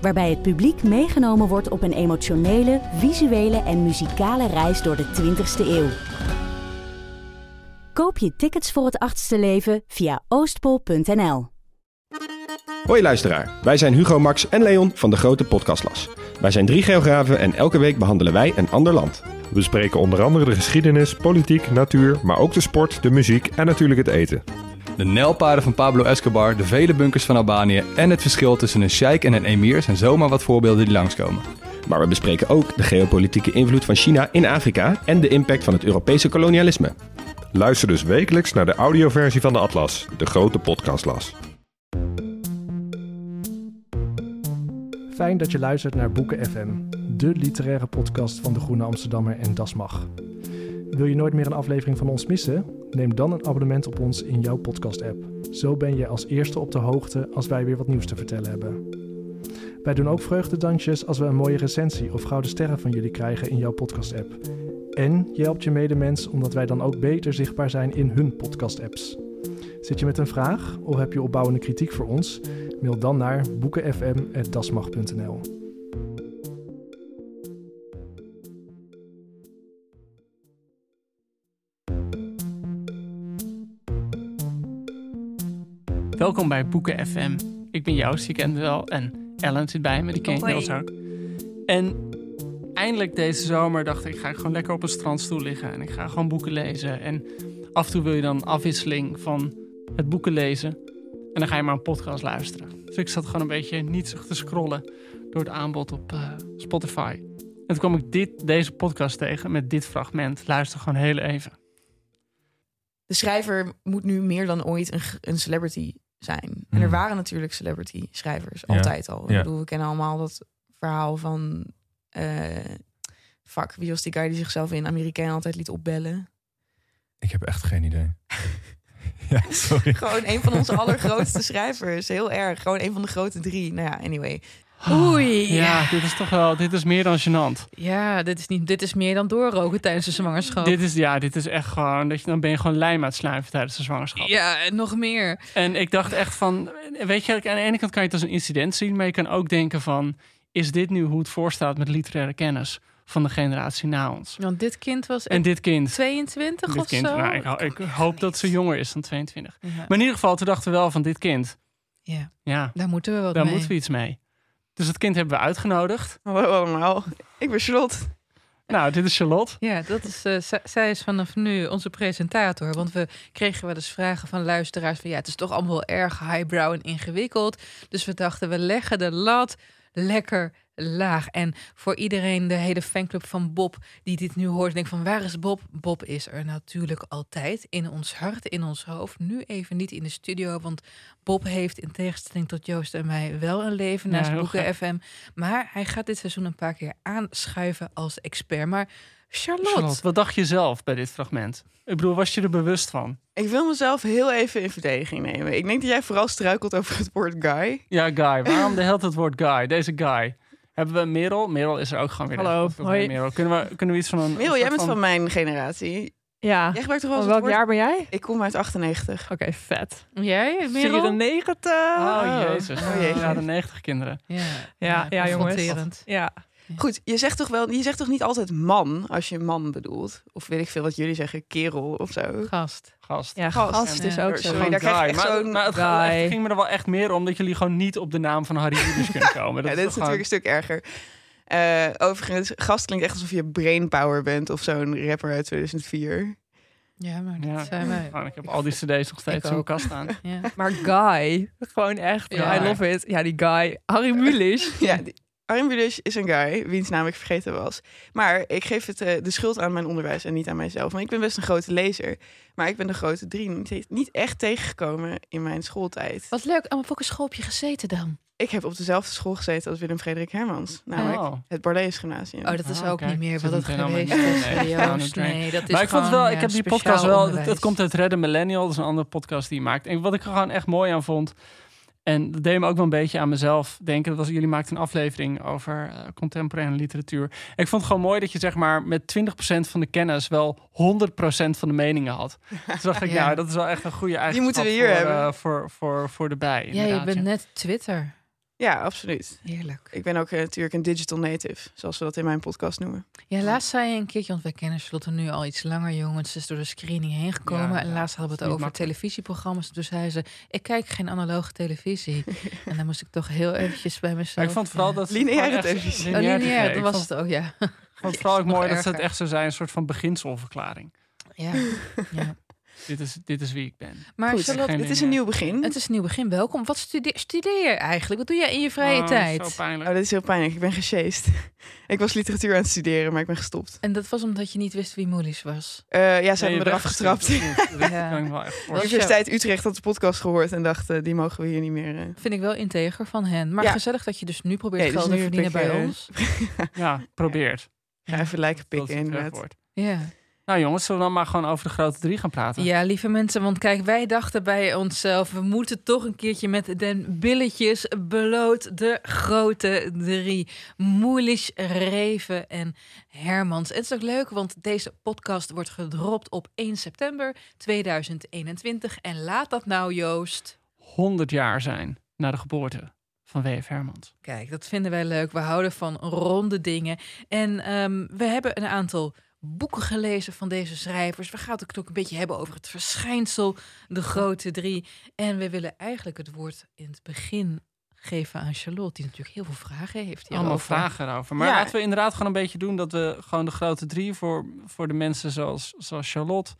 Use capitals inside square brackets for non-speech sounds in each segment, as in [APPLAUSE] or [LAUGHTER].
Waarbij het publiek meegenomen wordt op een emotionele, visuele en muzikale reis door de 20ste eeuw. Koop je tickets voor het achtste leven via oostpol.nl. Hoi luisteraar, wij zijn Hugo, Max en Leon van de Grote Podcastlas. Wij zijn drie geografen en elke week behandelen wij een ander land. We bespreken onder andere de geschiedenis, politiek, natuur, maar ook de sport, de muziek en natuurlijk het eten. De nijlpaarden van Pablo Escobar, de vele bunkers van Albanië en het verschil tussen een sheik en een emir zijn zomaar wat voorbeelden die langskomen. Maar we bespreken ook de geopolitieke invloed van China in Afrika en de impact van het Europese kolonialisme. Luister dus wekelijks naar de audioversie van de Atlas, de Grote Podcastlas. Fijn dat je luistert naar Boeken FM, de literaire podcast van De Groene Amsterdammer en Das Mag. Wil je nooit meer een aflevering van ons missen? Neem dan een abonnement op ons in jouw podcast-app. Zo ben je als eerste op de hoogte als wij weer wat nieuws te vertellen hebben. Wij doen ook vreugdedansjes als we een mooie recensie of gouden sterren van jullie krijgen in jouw podcast-app. En je helpt je medemens omdat wij dan ook beter zichtbaar zijn in hun podcast-apps. Zit je met een vraag of heb je opbouwende kritiek voor ons? Mail dan naar boekenfm.dasmag.nl. Welkom bij Boeken FM. Ik ben Joost, je kent wel. En Ellen zit bij me, die ken je ook. En eindelijk deze zomer dacht ik, ga ik gewoon lekker op een strandstoel liggen. En ik ga gewoon boeken lezen. En af en toe wil je dan afwisseling van het boeken lezen. En dan ga je maar een podcast luisteren. Dus ik zat gewoon een beetje nietsig te scrollen door het aanbod op eh, Spotify. En toen kwam ik dit, deze podcast tegen met dit fragment. Luister gewoon heel even. de schrijver moet nu meer dan ooit een, een celebrity zijn. En er Hmm. waren natuurlijk celebrity schrijvers, altijd al. Ik bedoel, we kennen allemaal dat verhaal van... eh fuck, wie was die guy die zichzelf in Amerikaan altijd liet opbellen? Ik heb echt geen idee. [LAUGHS] ja, sorry. Gewoon een van onze allergrootste schrijvers. Heel erg. Gewoon een van de grote drie. Nou ja, anyway. Oei. Ja, dit is toch wel, dit is meer dan gênant. Ja, dit is, niet, dit is meer dan doorroken tijdens de zwangerschap. Dit is, ja, dit is echt gewoon, dat je, dan ben je gewoon lijm aan het tijdens de zwangerschap. Ja, en nog meer. En ik dacht echt van, weet je, aan de ene kant kan je het als een incident zien, maar je kan ook denken van, is dit nu hoe het voorstaat met literaire kennis van de generatie na ons? Want dit kind was En dit kind, 22 dit of kind zo. nou, ik, ik hoop dat ze jonger is dan 22. Ja. Maar in ieder geval, toen dachten we wel van dit kind, ja, ja, daar moeten we wat daar mee. moeten we iets mee. Dus dat kind hebben we uitgenodigd. Hallo allemaal. Ik ben Charlotte. Nou, dit is Charlotte. Ja, dat is, eh, z- zij is vanaf nu onze presentator. Want we kregen wel eens vragen van luisteraars van... ja, het is toch allemaal wel erg highbrow en ingewikkeld. Dus we dachten, we leggen de lat lekker laag. En voor iedereen, de hele fanclub van Bob die dit nu hoort... denkt van, waar is Bob? Bob is er natuurlijk altijd in ons hart, in ons hoofd. Nu even niet in de studio, want Bob heeft in tegenstelling tot Joost en mij... wel een leven naast Boeken. FM. Maar hij gaat dit seizoen een paar keer aanschuiven als expert. Maar Charlotte... Charlotte, wat dacht je zelf bij dit fragment? Ik bedoel, was je er bewust van? Ik wil mezelf heel even in verdediging nemen. Ik denk dat jij vooral struikelt over het woord guy. Ja, Guy. Waarom de hele het woord Guy? Deze Guy. Hebben we Merel? Merel is er ook gewoon weer. Hallo, hoi. Merel. Kunnen we, kunnen we iets van een... Merel, jij bent van mijn generatie. Ja. Jij gebruikt toch wel welk woord... jaar ben jij? Ik kom uit 98. Oké, vet. Jij, Merel? 94. Oh, jezus. Oh, jezus. Ja, de 90 kinderen. Ja, Ja, ja, jongens. confronterend. Ja. Goed, je zegt toch wel, je zegt toch niet altijd man als je man bedoelt? Of weet ik veel wat jullie zeggen, kerel of zo. Gast. Gast. Ja, Gast. gast is ook zo. sorry, daar krijg je Guy. echt maar, zo'n maar het, guy. het ging me er wel echt meer om dat jullie gewoon niet op de naam van Harry Julius kunnen [LAUGHS] komen. Ja, Dat dit is natuurlijk een stuk erger. Eh, overigens, gast klinkt echt alsof je brainpower bent of zo'n rapper uit 2004. Ja, maar dat Ja. zijn wij. gewoon- ik heb al die cd's nog steeds in mijn kast staan. Ja. Maar Guy, gewoon echt, Ja. I love it. Ja, die Guy, Harry Mulisch. Ja, die- Arjen is een guy, wiens naam ik vergeten was. Maar ik geef het eh, de schuld aan mijn onderwijs en niet aan mijzelf. Want ik ben best een grote lezer. Maar ik ben de grote drie niet, echt tegengekomen in mijn schooltijd. Wat leuk. En op welke school heb je gezeten dan? Ik heb op dezelfde school gezeten als Willem Frederik Hermans. Namelijk Oh. het Bordees Gymnasium. Oh, dat is Ah, ook kijk, niet meer wat het geweest is. nee, dat is Maar ik vond wel, ja, ik heb die podcast wel, het komt uit Redden Millennial, dat is een andere podcast die hij maakt. En wat ik er gewoon echt mooi aan vond, en dat deed me ook wel een beetje aan mezelf denken, dat was, jullie maakten een aflevering over eh contemporaire literatuur. En ik vond het gewoon mooi dat je zeg maar met 20% van de kennis wel 100% van de meningen had. [LAUGHS] Dus dacht ik, Ja. ja, dat is wel echt een goede eigenschap moeten we hier voor, hebben. eh, voor, voor, voor de bij. Ja, je bent ja. net Twitter. Ja, absoluut. Heerlijk. Ik ben ook eh, natuurlijk een digital native, zoals we dat in mijn podcast noemen. Ja, laatst zei je een keertje, want wij kennen Charlotte nu al iets langer, jongens. Ze is door de screening heen gekomen. Ja, en ja, laatst hadden we het over makkelijk. televisieprogramma's. Toen zei ze, ik kijk geen analoge televisie. [LAUGHS] en dan moest ik toch heel eventjes bij mezelf... Maar ik vond vooral ja. dat Lineaire echt- televisie. Oh, lineair dat Ik was vond- het ook, ja. Ik vond het [LAUGHS] vooral ook mooi dat ze het echt zo zijn, een soort van beginselverklaring. ja. [LAUGHS] ja. Dit is, dit is wie ik ben. Maar Goed, Charlotte, Het is een nieuw begin. het is een nieuw begin. Welkom. Wat studeer, studeer je eigenlijk? Wat doe jij in je vrije Oh, tijd? Zo pijnlijk. Oh, dit is heel pijnlijk. Ik ben gesjeest. [LAUGHS] ik was literatuur aan het studeren, maar ik ben gestopt. En dat was omdat je niet wist wie Moelis was. Eh, ja, ze Nee, hebben me eraf gestrapt. [LAUGHS] Ja. Universiteit Utrecht had de podcast gehoord en dacht, eh, die mogen we hier niet meer. eh. Vind ik wel integer van hen. Maar Ja. gezellig dat je dus nu probeert Nee, dus geld te verdienen bij eh, ons. [LAUGHS] Ja, probeert. Ga even lijken pikken, het inderdaad. Ja. Nou jongens, zullen we dan maar gewoon over de grote drie gaan praten? ja, lieve mensen. Want kijk, wij dachten bij onszelf... we moeten toch een keertje met den billetjes bloot de grote drie. Moelisch, Reven en Hermans. En het is ook leuk, want deze podcast wordt gedropt op 1 september 2021. En laat dat nou, Joost... 100 jaar zijn na de geboorte van W.F. Hermans. Kijk, dat vinden wij leuk. We houden van ronde dingen. En ehm, we hebben een aantal boeken gelezen van deze schrijvers. We gaan het ook een beetje hebben over het verschijnsel, de grote drie. En we willen eigenlijk het woord in het begin geven aan Charlotte, die natuurlijk heel veel vragen heeft. Allemaal vragen erover. Maar Ja. laten we inderdaad gewoon een beetje doen dat we gewoon de grote drie voor, voor de mensen zoals, zoals Charlotte,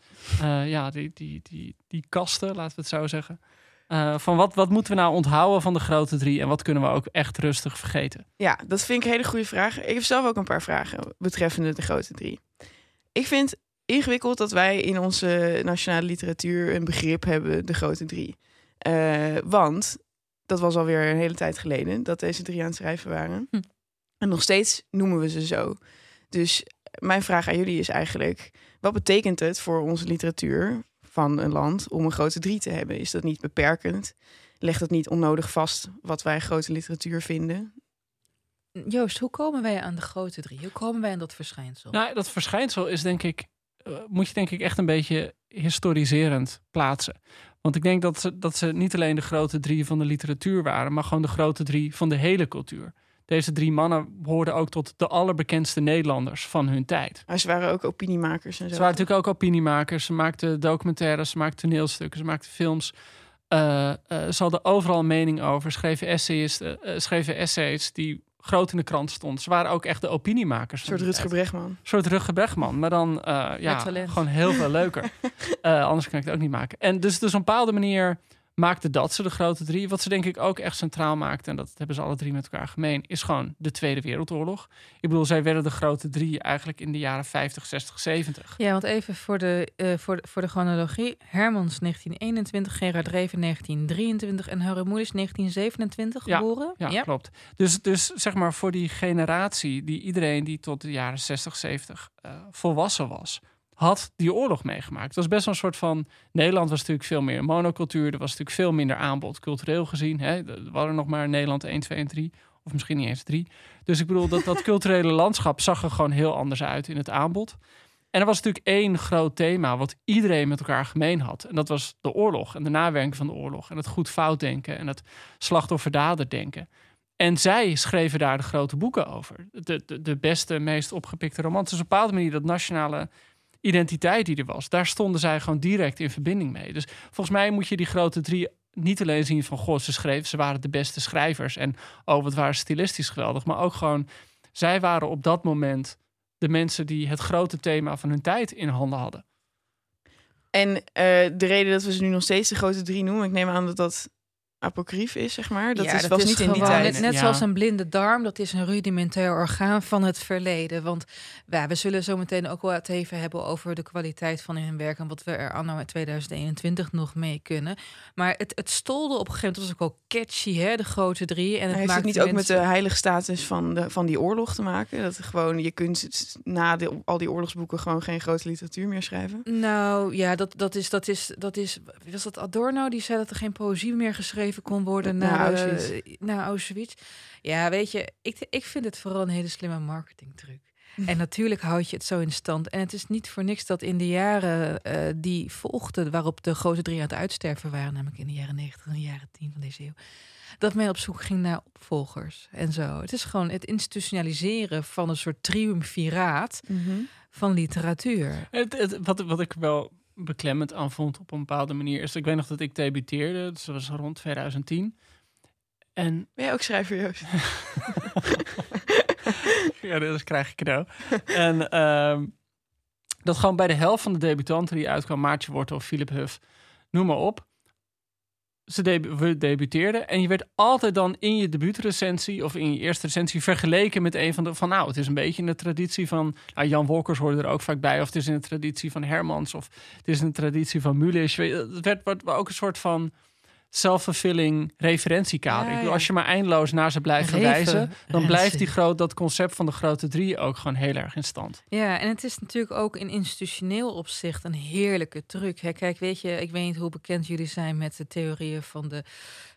eh, ja, die, die, die, die kasten, laten we het zo zeggen. Eh, van wat, wat moeten we nou onthouden van de grote drie en wat kunnen we ook echt rustig vergeten? Ja, dat vind ik een hele goede vraag. Ik heb zelf ook een paar vragen betreffende de grote drie. Ik vind ingewikkeld dat wij in onze nationale literatuur een begrip hebben, de grote drie. Eh, want dat was alweer een hele tijd geleden dat deze drie aan het schrijven waren. Hm. En nog steeds noemen we ze zo. Dus mijn vraag aan jullie is eigenlijk: wat betekent het voor onze literatuur van een land om een grote drie te hebben? Is dat niet beperkend? Legt het niet onnodig vast wat wij grote literatuur vinden? Joost, hoe komen wij aan de grote drie? Hoe komen wij aan dat verschijnsel? Nou, dat verschijnsel is denk ik, eh, moet je denk ik echt een beetje historiserend plaatsen. Want ik denk dat ze, dat ze niet alleen de grote drie van de literatuur waren, maar gewoon de grote drie van de hele cultuur. Deze drie mannen hoorden ook tot de allerbekendste Nederlanders van hun tijd. Maar ze waren ook opiniemakers en zo. Ze waren natuurlijk ook opiniemakers. Ze maakten documentaires, ze maakten toneelstukken, ze maakten films. Eh, eh, ze hadden overal een mening over. Schreven essays, schreven essays die groot in de krant stonden. Ze waren ook echt de opiniemakers. Een soort Rutger. Bregman. Een soort Rutger Bregman. Maar dan eh, ja, gewoon heel veel leuker. [LAUGHS] Eh, anders kan ik het ook niet maken. En dus, dus op een bepaalde manier maakte dat ze de grote drie. Wat ze denk ik ook echt centraal maakte, en dat hebben ze alle drie met elkaar gemeen, is gewoon de Tweede Wereldoorlog. Ik bedoel, zij werden de grote drie eigenlijk in de jaren 50, 60, 70. Ja, want even voor de, eh, voor de, voor de chronologie. Hermans 1921, Gerard Reven 1923 en Harry Moelis 1927 Ja, geboren. Ja, klopt. Dus, dus zeg maar voor die generatie, die iedereen die tot de jaren 60, 70 eh, volwassen was, had die oorlog meegemaakt. Het was best wel een soort van. Nederland was natuurlijk veel meer monocultuur. Er was natuurlijk veel minder aanbod cultureel gezien. Hè. Er waren nog maar Nederland 1, 2 en 3. Of misschien niet eens 3. Dus ik bedoel, dat, dat [LAUGHS] culturele landschap zag er gewoon heel anders uit in het aanbod. En er was natuurlijk één groot thema wat iedereen met elkaar gemeen had. En dat was de oorlog en de nawerking van de oorlog. En het goed-fout denken en het slachtoffer-dader denken. En zij schreven daar de grote boeken over. De, de, de beste, meest opgepikte romans. Dus op een bepaalde manier dat nationale identiteit die er was, daar stonden zij gewoon direct in verbinding mee. Dus volgens mij moet je die grote drie niet alleen zien van goh, ze schreven, ze waren de beste schrijvers en oh, wat waren stilistisch geweldig, maar ook gewoon zij waren op dat moment de mensen die het grote thema van hun tijd in handen hadden. En eh, de reden dat we ze nu nog steeds de grote drie noemen, ik neem aan dat dat apocrief is, zeg maar. Dat Ja, is, was niet in die tijd. Net, net Ja. zoals een blinde darm, dat is een rudimentair orgaan van het verleden. Want ja, we zullen zo meteen ook wel het even hebben over de kwaliteit van hun werk en wat we er anno 2021 nog mee kunnen. Maar het, het stolde op een gegeven moment, was ook wel catchy, hè, de grote drie. En het Heeft het niet ook met de heilige status van, de, van die oorlog te maken? Dat gewoon, je kunt na de, al die oorlogsboeken gewoon geen grote literatuur meer schrijven? Nou ja, dat, dat, is, dat, is, dat is. Was dat Adorno die zei dat er geen poëzie meer geschreven kon worden Na na, de- Auschwitz. na Auschwitz? Ja, weet je, ik, ik vind het vooral een hele slimme marketingtruc. [LAUGHS] En natuurlijk houd je het zo in stand. En het is niet voor niks dat in de jaren eh, die volgden, waarop de grote drie aan het uitsterven waren, namelijk in de jaren 90 en de jaren 10 van deze eeuw, dat men op zoek ging naar opvolgers en zo. Het is gewoon het institutionaliseren van een soort triumviraat van literatuur. Het, het, wat, wat ik wel beklemmend aan vond op een bepaalde manier is... Ik weet nog dat ik debuteerde, dus dat was rond 2010. En Ben jij ook schrijver, Joost? [LAUGHS] ja, dat krijg ik cadeau. en ehm, dat gewoon bij de helft van de debutanten die uitkwam... Maartje Wortel of Philip Huff, noem maar op. Ze debuteerden en je werd altijd dan in je debuutrecensie... of in je eerste recensie vergeleken met een van de... van nou, het is een beetje in de traditie van... Nou, Jan Wolkers hoorde er ook vaak bij... of het is in de traditie van Hermans... of het is in de traditie van Mulisch. Je, Het werd, werd ook een soort van self-fulfilling referentiekader. Ja, Ik bedoel, ja. als je maar eindeloos naar ze blijft Referentie. wijzen... dan blijft die groot, dat concept van de grote drie ook gewoon heel erg in stand. Ja, en het is natuurlijk ook in institutioneel opzicht een heerlijke truc. Hè? Kijk, weet je, ik weet niet hoe bekend jullie zijn met de theorieën van de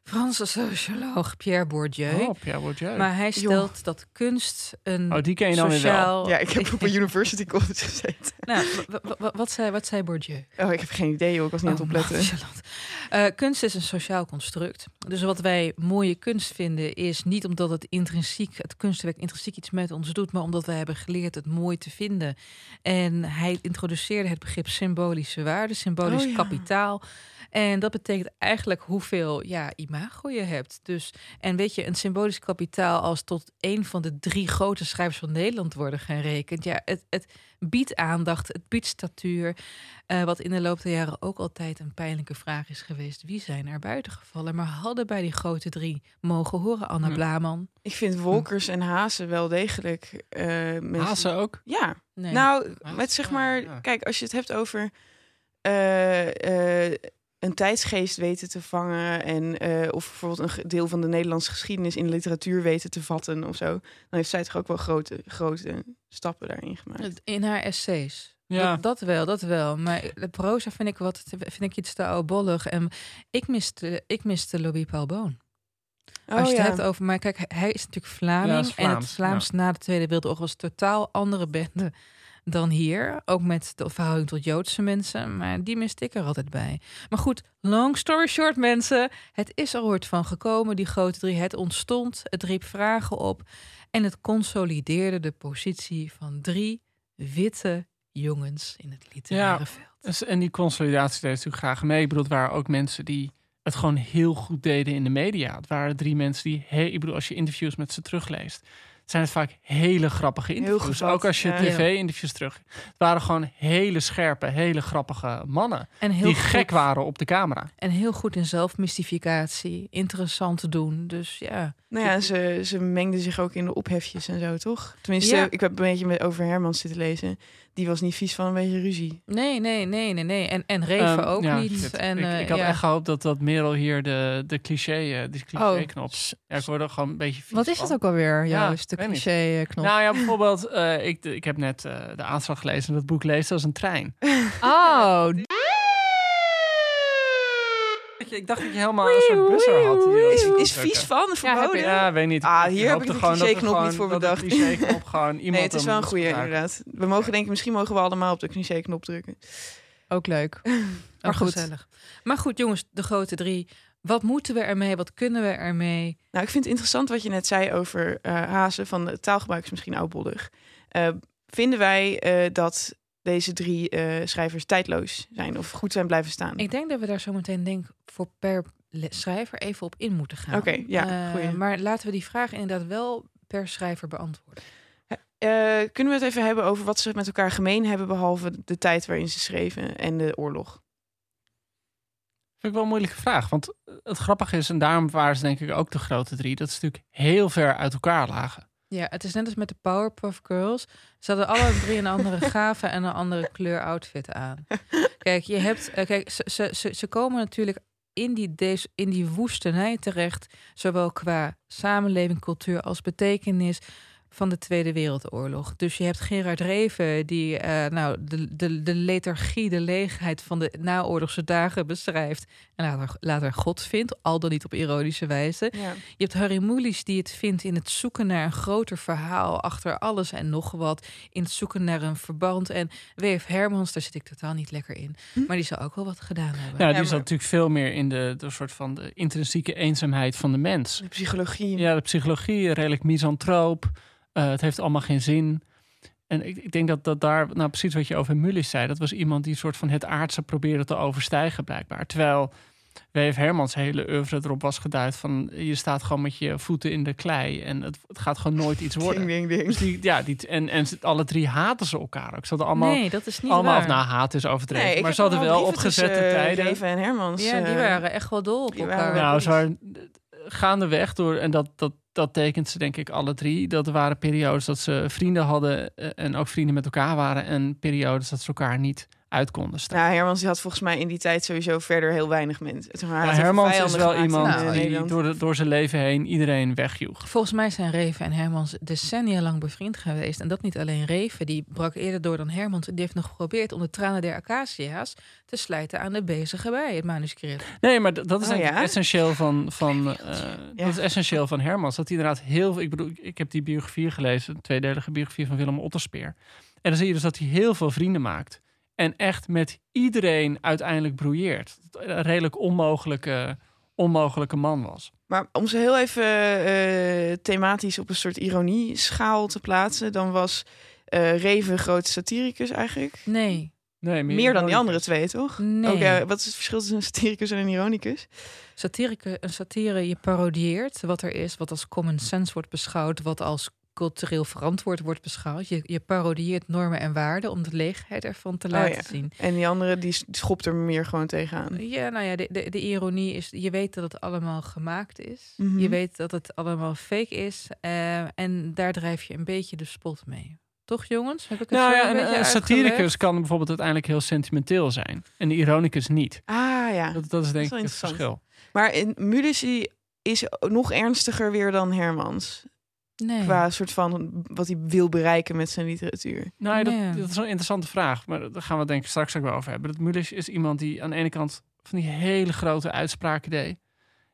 Franse socioloog Pierre Bourdieu. Oh, Pierre Bourdieu. Maar hij stelt dat kunst een Oh, die ken je dan wel. sociaal... Ja, ik heb op [LAUGHS] een university college gezeten. Nou, wa- wa- wa- wat, zei, wat zei Bourdieu? Oh, ik heb geen idee, joh. Ik was niet aan het Oh, opletten. Eh, kunst is een sociaal construct. Dus wat wij mooie kunst vinden is niet omdat het intrinsiek, het kunstwerk intrinsiek iets met ons doet, maar omdat wij hebben geleerd het mooi te vinden. En hij introduceerde het begrip symbolische waarde, symbolisch Oh, ja. kapitaal. En dat betekent eigenlijk hoeveel ja, imago je hebt. Dus, en weet je, een symbolisch kapitaal als tot een van de drie grote schrijvers van Nederland worden gerekend. Ja, het, het biedt aandacht, het biedt statuur. Eh, wat in de loop der jaren ook altijd een pijnlijke vraag is geweest. Wie zijn er buiten gevallen? Maar hadden bij die grote drie mogen horen? Anna Hm. Blaman. Ik vind Wolkers en Hazen wel degelijk... eh mensen... Hazen ook? Ja. Nee. Nou, met zeg maar... ja. Kijk, als je het hebt over... eh, eh, een tijdsgeest weten te vangen... en eh, of bijvoorbeeld een deel van de Nederlandse geschiedenis... in de literatuur weten te vatten of zo... dan heeft zij toch ook wel grote, grote stappen daarin gemaakt. In haar essays. Ja. Dat, dat wel, dat wel. Maar de proza vind ik, wat, vind ik iets te oudbollig. En ik miste, ik miste Louis Paul Boon. Oh, Als je het ja. hebt over... Maar kijk, hij is natuurlijk Vlaming. Ja, is en het Vlaams, Vlaams na de Tweede Wereldoorlog was totaal andere bende dan hier. Ook met de verhouding tot Joodse mensen. Maar die miste ik er altijd bij. Maar goed, long story short mensen. Het is er ooit van gekomen, die grote drie. Het ontstond, het riep vragen op. En het consolideerde de positie van drie witte jongens in het literaire Ja. veld. Dus, en die consolidatie deed natuurlijk graag mee. Ik bedoel, het waren ook mensen die het gewoon heel goed deden in de media. Het waren drie mensen die, he- ik bedoel, als je interviews met ze terugleest, zijn het vaak hele grappige interviews. gevat, ook als je ja. tv-interviews terug. Het waren gewoon hele scherpe, hele grappige mannen En heel die goed- gek waren op de camera. En heel goed in zelfmystificatie. Interessant te doen. Dus ja. Nou ja, ze, ze mengde zich ook in de ophefjes en zo, toch? Tenminste, Ja. ik heb een beetje met over Hermans zitten lezen. Die was niet vies van een beetje ruzie. Nee, nee, nee, nee, nee. En, en Reven Ehm, ook ja, niet. En, ik, eh, ik had ja. echt gehoopt dat, dat Merel hier de, de cliché, eh, die cliché-knop... Ja, ik word er gewoon een beetje vies Wat is dat ook alweer, Ja, Joost? de cliché-knop. Nou ja, bijvoorbeeld, eh, ik, ik heb net eh, de aanslag gelezen en dat boek leest als een trein. [LAUGHS] Oh, [LAUGHS] Ik dacht dat je helemaal een soort buzzer had. die Is, is vies van, verboden? Ja, weet niet. Ah, hier heb hoopte ik de gewoon dat cliché-knop niet voor bedacht. cliché-knop gewoon [LAUGHS] iemand nee, het is wel een goede inderdaad. We mogen denken, misschien mogen we allemaal op de cliché-knop drukken. ook leuk. [LAUGHS] Maar goed. gezellig. Maar goed, jongens, de grote drie. Wat moeten we ermee? Wat kunnen we ermee? Nou, ik vind het interessant wat je net zei over eh Hazen. Van het taalgebruik is misschien oudbollig. Eh, vinden wij eh, dat deze drie eh, schrijvers tijdloos zijn of goed zijn blijven staan? Ik denk dat we daar zo meteen denk voor per schrijver even op in moeten gaan. Oké, ja, Eh, maar laten we die vraag inderdaad wel per schrijver beantwoorden. Eh, kunnen we het even hebben over wat ze met elkaar gemeen hebben, behalve de tijd waarin ze schreven en de oorlog? Vind ik wel een moeilijke vraag. Want het grappige is, en daarom waren ze denk ik ook de grote drie, dat ze natuurlijk heel ver uit elkaar lagen. Ja, het is net als met de Powerpuff Girls. Ze hadden alle drie een andere [LAUGHS] gave en een andere kleur outfit aan. Kijk, je hebt, eh, kijk, ze, ze, ze, ze komen natuurlijk in die, deze, in die woestenij terecht, zowel qua samenleving, cultuur als betekenis van de Tweede Wereldoorlog. Dus je hebt Gerard Reven, die eh, nou, de, de, de lethargie, de leegheid van de naoorlogse dagen beschrijft. En later, later God vindt, al dan niet op ironische wijze. Ja. Je hebt Harry Mulisch die het vindt in het zoeken naar een groter verhaal achter alles en nog wat. In het zoeken naar een verband. En W.F. Hermans, daar zit ik totaal niet lekker in. Maar die zal ook wel wat gedaan hebben. Ja, die maar- zat natuurlijk veel meer in de, de soort van de intrinsieke eenzaamheid van de mens. De psychologie. Ja, de psychologie, redelijk misantroop. Eh, het heeft allemaal geen zin. En ik, ik denk dat, dat daar, nou precies wat je over Mullis zei, dat was iemand die soort van het aardse probeerde te overstijgen, blijkbaar. Terwijl W.F. Hermans hele oeuvre erop was geduid van je staat gewoon met je voeten in de klei en het, het gaat gewoon nooit iets worden. Ding, ding, ding. Dus die, ja, die, en, en ze- alle drie haten ze elkaar ook. Ze hadden allemaal, nee, dat is niet allemaal waar. of nou haat is overdreven, Nee, maar ze hadden wel opgezette tussen, eh, tijden. Reven en Hermans. ja, die eh, waren echt wel dol op die elkaar. Nou, zo waren- gaandeweg door, en dat, dat, dat tekent ze denk ik alle drie. Dat er waren periodes dat ze vrienden hadden eh, en ook vrienden met elkaar waren. En periodes dat ze elkaar niet uit konden staan. Nou, Hermans die had volgens mij in die tijd sowieso verder heel weinig mensen. Maar Hermans is wel iemand die door, de, door zijn leven heen iedereen wegjoeg. Volgens mij zijn Reven en Hermans decennia lang bevriend geweest. En dat niet alleen Reven, die brak eerder door dan Hermans. Die heeft nog geprobeerd om de tranen der acacia's te slijten aan de bezige bij, het manuscript. Nee, maar dat is Oh, ja? essentieel van, van, eh, Ja. dat is essentieel van Hermans. Dat hij inderdaad heel veel... Ik bedoel, ik heb die biografie gelezen, een tweedelige biografie van Willem Otterspeer. En dan zie je dus dat hij heel veel vrienden maakt. En echt met iedereen uiteindelijk broeieert. Een redelijk onmogelijke, onmogelijke man was. Maar om ze heel even eh, thematisch op een soort ironie-schaal te plaatsen, dan was eh Reven groot satiricus eigenlijk. Nee, Nee, Meer dan die andere twee, toch? nee. Eh, wat is het verschil tussen een satiricus en een ironicus? Satirica, een satire, je parodieert wat er is, wat als common sense wordt beschouwd, wat als cultureel verantwoord wordt beschouwd. Je, je parodieert normen en waarden om de leegheid ervan te Oh, laten ja. zien. En die andere die schopt er meer gewoon tegenaan. Ja, nou ja, de, de, de ironie is, je weet dat het allemaal gemaakt is. Mhm. Je weet dat het allemaal fake is. eh, en daar drijf je een beetje de spot mee. Toch jongens? Heb ik het Nou zo ja, een satiricus kan bijvoorbeeld uiteindelijk heel sentimenteel zijn. En de ironicus niet. Ah ja. Dat, dat is denk ik het verschil. Maar in Mulici is nog ernstiger weer dan Hermans. Nee. Qua soort van wat hij wil bereiken met zijn literatuur. Nou, ja, dat, Nee. dat is een interessante vraag. Maar daar gaan we het denk ik straks ook wel over hebben. Dat Mulisch is iemand die aan de ene kant van die hele grote uitspraken deed.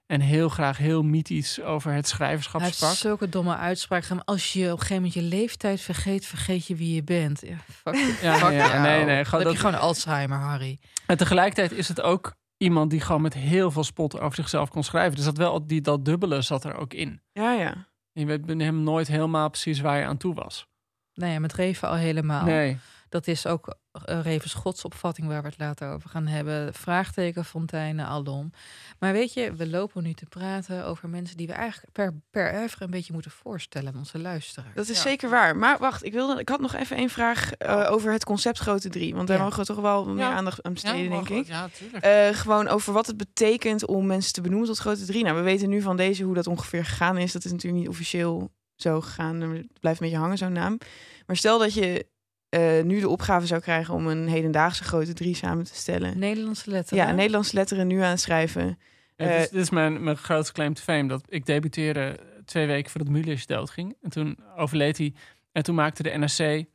En heel graag heel mythisch over het schrijverschap Hij zulke domme uitspraken. Als je op een gegeven moment je leeftijd vergeet, vergeet je wie je bent. Ja, fuck, Ja, fuck ja, jou. nee, nee, Dan gewoon heb je dat- gewoon Alzheimer, Harry. En tegelijkertijd is het ook iemand die gewoon met heel veel spot over zichzelf kon schrijven. Dus dat wel die, dat dubbele zat er ook in. Ja, ja. Je weet bij hem nooit helemaal precies waar je aan toe was. Ja, met Reven al helemaal. Nee. Dat is ook uh, Revens godsopvatting waar we het later over gaan hebben. Vraagtekenfonteinen, alom. Maar weet je, we lopen nu te praten over mensen die we eigenlijk per, per oeuvre een beetje moeten voorstellen aan onze luisteraars. Dat is zeker waar. Maar wacht, ik, wilde, ik had nog even één vraag eh, over het concept Grote Drie. Want daar Ja. mogen we toch wel meer Ja. aandacht aan besteden, Ja, denk ik. Ja. Eh, gewoon over wat het betekent om mensen te benoemen tot Grote Drie. Nou, we weten nu van deze hoe dat ongeveer gegaan is. Dat is natuurlijk niet officieel zo gegaan. Het blijft een beetje hangen, zo'n naam. Maar stel dat je eh, nu de opgave zou krijgen om een hedendaagse Grote Drie samen te stellen. Nederlandse letteren. Ja, Nederlandse letteren nu aan het schrijven. Ja, dit, is, Eh, dit is mijn, mijn grootste claim to fame. Dat ik debuteerde twee weken voordat Mulisch doodging. En toen overleed hij. En toen maakte de NRC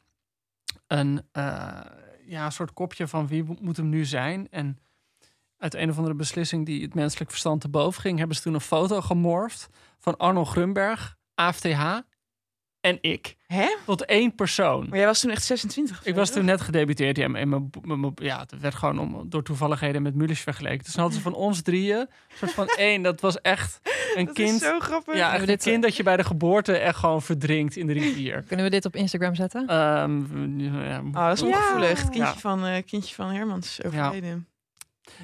een eh, ja, een soort kopje van wie moet hem nu zijn. En uit een of andere beslissing die het menselijk verstand te boven ging... hebben ze toen een foto gemorfd van Arnold Grunberg, AFTH en ik. Hè? Tot één persoon. Maar jij was toen echt 26 of Ik was toen net gedebuteerd. Ja, en mijn, mijn- mijn- ja, het werd gewoon om, door toevalligheden met Mulisch vergeleken. Dus dan hadden ze van ons drieën, een soort van één, dat was echt [LAUGHS] een Dat kind. is zo grappig. Ja, echt een kind dat je bij de geboorte echt gewoon verdrinkt in de rivier. [LAUGHS] Kunnen we dit op Instagram zetten? Ehm, ja, Oh, dat is ongevoelig. Het kindje, Ja. van, eh, kindje van Hermans overleden.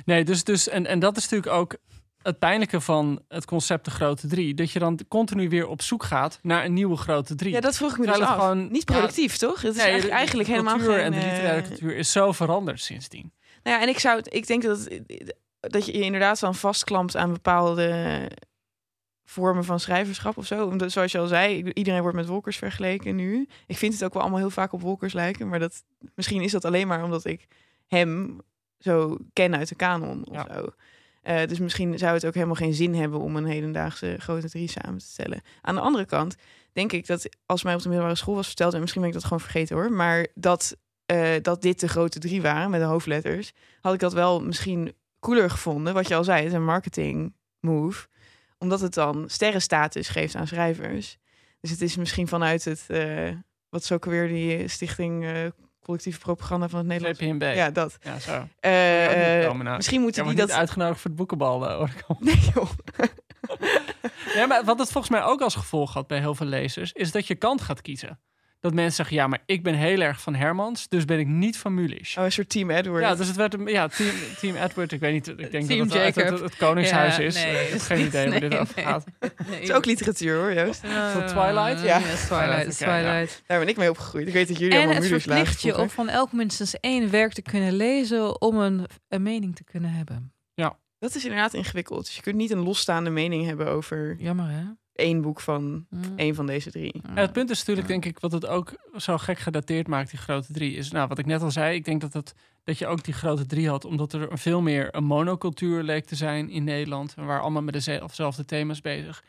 Nee, dus, dus en, en dat is natuurlijk ook het pijnlijke van het concept de grote drie. Dat je dan continu weer op zoek gaat naar een nieuwe grote drie. Ja, dat vroeg ik me dus Terwijl af. het gewoon- Niet ja, productief, toch? Het is Nee, eigenlijk, eigenlijk helemaal geen... en de eh, literaire cultuur is zo veranderd sindsdien. Nou ja, en ik zou ik denk dat dat je je inderdaad dan vastklampt aan bepaalde vormen van schrijverschap of zo. Omdat, zoals je al zei, iedereen wordt met Wolkers vergeleken nu. Ik vind het ook wel allemaal heel vaak op Wolkers lijken. Maar dat, misschien is dat alleen maar omdat ik hem zo ken uit de kanon of Ja. zo. Eh, dus misschien zou het ook helemaal geen zin hebben om een hedendaagse grote drie samen te stellen. Aan de andere kant denk ik dat als mij op de middelbare school was verteld, en misschien ben ik dat gewoon vergeten hoor, maar dat, eh, dat dit de grote drie waren met de hoofdletters, had ik dat wel misschien cooler gevonden. Wat je al zei, het is een marketing move omdat het dan sterrenstatus geeft aan schrijvers. Dus het is misschien vanuit het, eh, wat is ook weer die stichting collectieve propaganda van het Nederlands. Ja, dat. Ja, zo. Eh, komen, nou. misschien moeten die dat. niet uitgenodigd voor het boekenbal. eh, hoor. [LAUGHS] Nee, joh. [LAUGHS] Ja, maar wat het volgens mij ook als gevolg had bij heel veel lezers, is dat je kant gaat kiezen. Dat mensen zeggen, ja, maar ik ben heel erg van Hermans, dus ben ik niet van Mulisch. Oh, een soort Team Edward. Ja, dus het werd een ja, team, team Edward. Ik weet niet, ik denk Team dat het het, het Koningshuis Ja, is. nee, ik heb geen idee waar dit nee, over nee. gaat. Het is ook literatuur hoor, Joost. Uh, Twilight? Ja. Ja, Twilight. ja. Twilight. Daar ben ik mee opgegroeid. Ik weet dat jullie En allemaal het Mulisch lagen verplicht je om van elk minstens één werk te kunnen lezen om een, een mening te kunnen hebben. Dat is inderdaad ingewikkeld. Dus je kunt niet een losstaande mening hebben over Jammer hè? Één boek van Mm. één van deze drie. Mm. Ja, het punt is natuurlijk, denk ik, wat het ook zo gek gedateerd maakt, die grote drie, is, nou, wat ik net al zei, ik denk dat, het, dat je ook die grote drie had, omdat er veel meer een monocultuur leek te zijn in Nederland. We waren allemaal met dezelfde thema's bezig.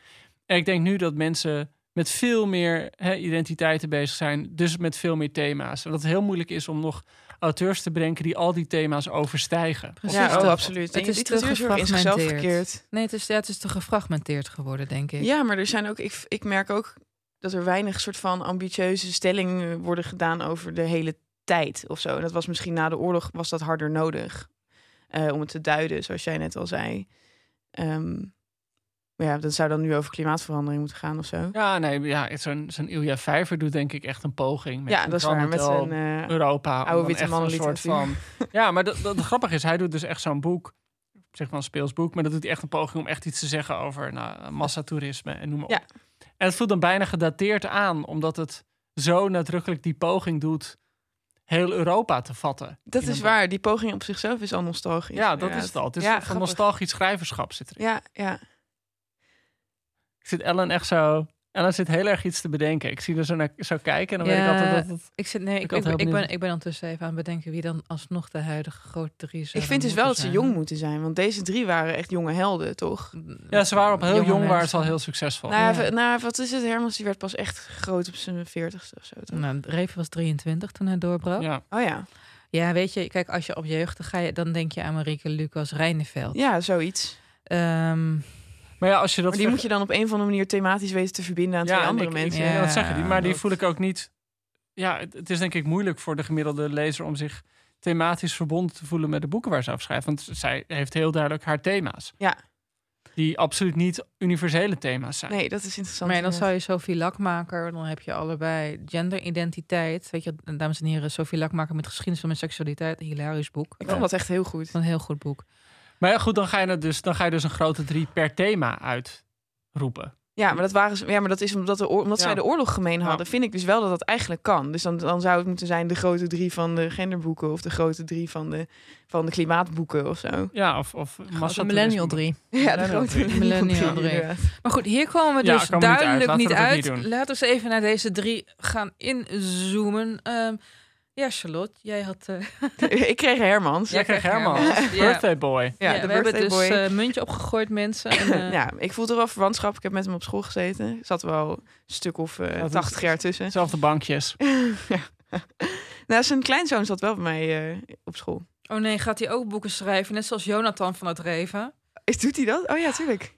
En ik denk nu dat mensen met veel meer hè, identiteiten bezig zijn, dus met veel meer thema's. En dat het heel moeilijk is om nog auteurs te bedenken die al die thema's overstijgen. Precies, Ja, oh, absoluut. Het En is te literatuur is ook in zichzelf verkeerd. Nee, het is, ja, het is te gefragmenteerd geworden, denk ik. Ja, maar er zijn ook, ik, ik merk ook dat er weinig soort van ambitieuze stellingen worden gedaan over de hele tijd of zo. En dat was misschien na de oorlog was dat harder nodig eh, om het te duiden, zoals jij net al zei. Ehm, maar ja, dat zou dan nu over klimaatverandering moeten gaan of zo. Ja, nee, ja, zo'n zo'n Ilja Vijver doet denk ik echt een poging. Met Ja, zijn dat is waar. Met zijn eh, Europa. oude witte een soort van. [LAUGHS] Ja, maar dat, dat, het grappige is, hij doet dus echt zo'n boek. Zich wel een speels boek, maar dat doet hij echt een poging om echt iets te zeggen over nou, massatoerisme en noem maar op. Ja. En het voelt dan bijna gedateerd aan, omdat het zo nadrukkelijk die poging doet heel Europa te vatten. Dat is waar. Die poging op zichzelf is al nostalgisch. Ja, dat is het al. Het is Ja, van grappig. nostalgisch schrijverschap zit erin. Ja, ja. Ik zit Ellen echt zo... Ellen zit heel erg iets te bedenken. Ik zie er zo naar zo kijken en dan weet ik altijd dat het... Ik, zit, nee, ik, Ik ik, ben, ik ben ondertussen even aan het bedenken wie dan alsnog de huidige grote drie zou Ik vind dus wel dat ze jong moeten zijn. Want deze drie waren echt jonge helden, toch? zijn. Ja, ze waren op heel Jonge jong, waren ze al heel succesvol. Nou, Ja. nou, wat is het? Hermans die werd pas echt groot op zijn veertigste of zo. toch? Nou, Reven was 23 toen hij doorbrak. Ja. Ja. Oh ja. weet je, kijk, als je op jeugd ga je, dan denk je aan Marieke Lucas Reineveld. Ja, zoiets. Ehm, Maar ja, als je dat... Maar die ver- moet je dan op een of andere manier thematisch weten te verbinden aan twee andere ik, mensen. Ik, Ja, dat zeggen, die, maar die voel ik ook niet... Ja, het, het is denk ik moeilijk voor de gemiddelde lezer om zich thematisch verbonden te voelen met de boeken waar ze over schrijft. Want zij heeft heel duidelijk haar thema's. Ja. Die absoluut niet universele thema's zijn. Nee, dat is interessant. maar ja, dan zou je Sophie Lakmaker, dan heb je allebei genderidentiteit. Weet je, dames en heren, Sophie Lakmaker met geschiedenis van mijn seksualiteit, een hilarisch boek. Ik vond dat echt heel goed. Een heel goed boek. Maar ja, goed, dan ga, je het dus, dan ga je dus een grote drie per thema uitroepen. Ja, maar dat, waren, ze- ja, maar dat is omdat, de oor- omdat Ja. zij de oorlog gemeen Ja. hadden. Vind ik dus wel dat dat eigenlijk kan. Dus dan, dan zou het moeten zijn de grote drie van de genderboeken... of de grote drie van de, van de klimaatboeken of zo. Ja, of, of. Millennial 3. Ja, de grote drie. Millennial drie. Maar goed, hier komen we dus niet uit. duidelijk Laten we niet uit. niet. Laten we eens even naar deze drie gaan inzoomen. Ehm, ja, Charlotte, jij had... eh, [LAUGHS] ik kreeg Hermans. Jij kreeg Herman. Ja. Birthday boy. Ja, ja, de we hebben birthday dus boy. eh, muntje opgegooid, mensen. En, [LAUGHS] eh, ja, ik voelde wel verwantschap. Ik heb met hem op school gezeten. Er zat wel een stuk of eh, Dat is- 80 jaar tussen. Zelfde bankjes. [LAUGHS] ja. Nou, zijn kleinzoon zat wel bij mij eh, op school. Oh nee, gaat hij ook boeken schrijven? Net zoals Jonathan van het Reven. Is, doet hij dat? Oh ja, tuurlijk.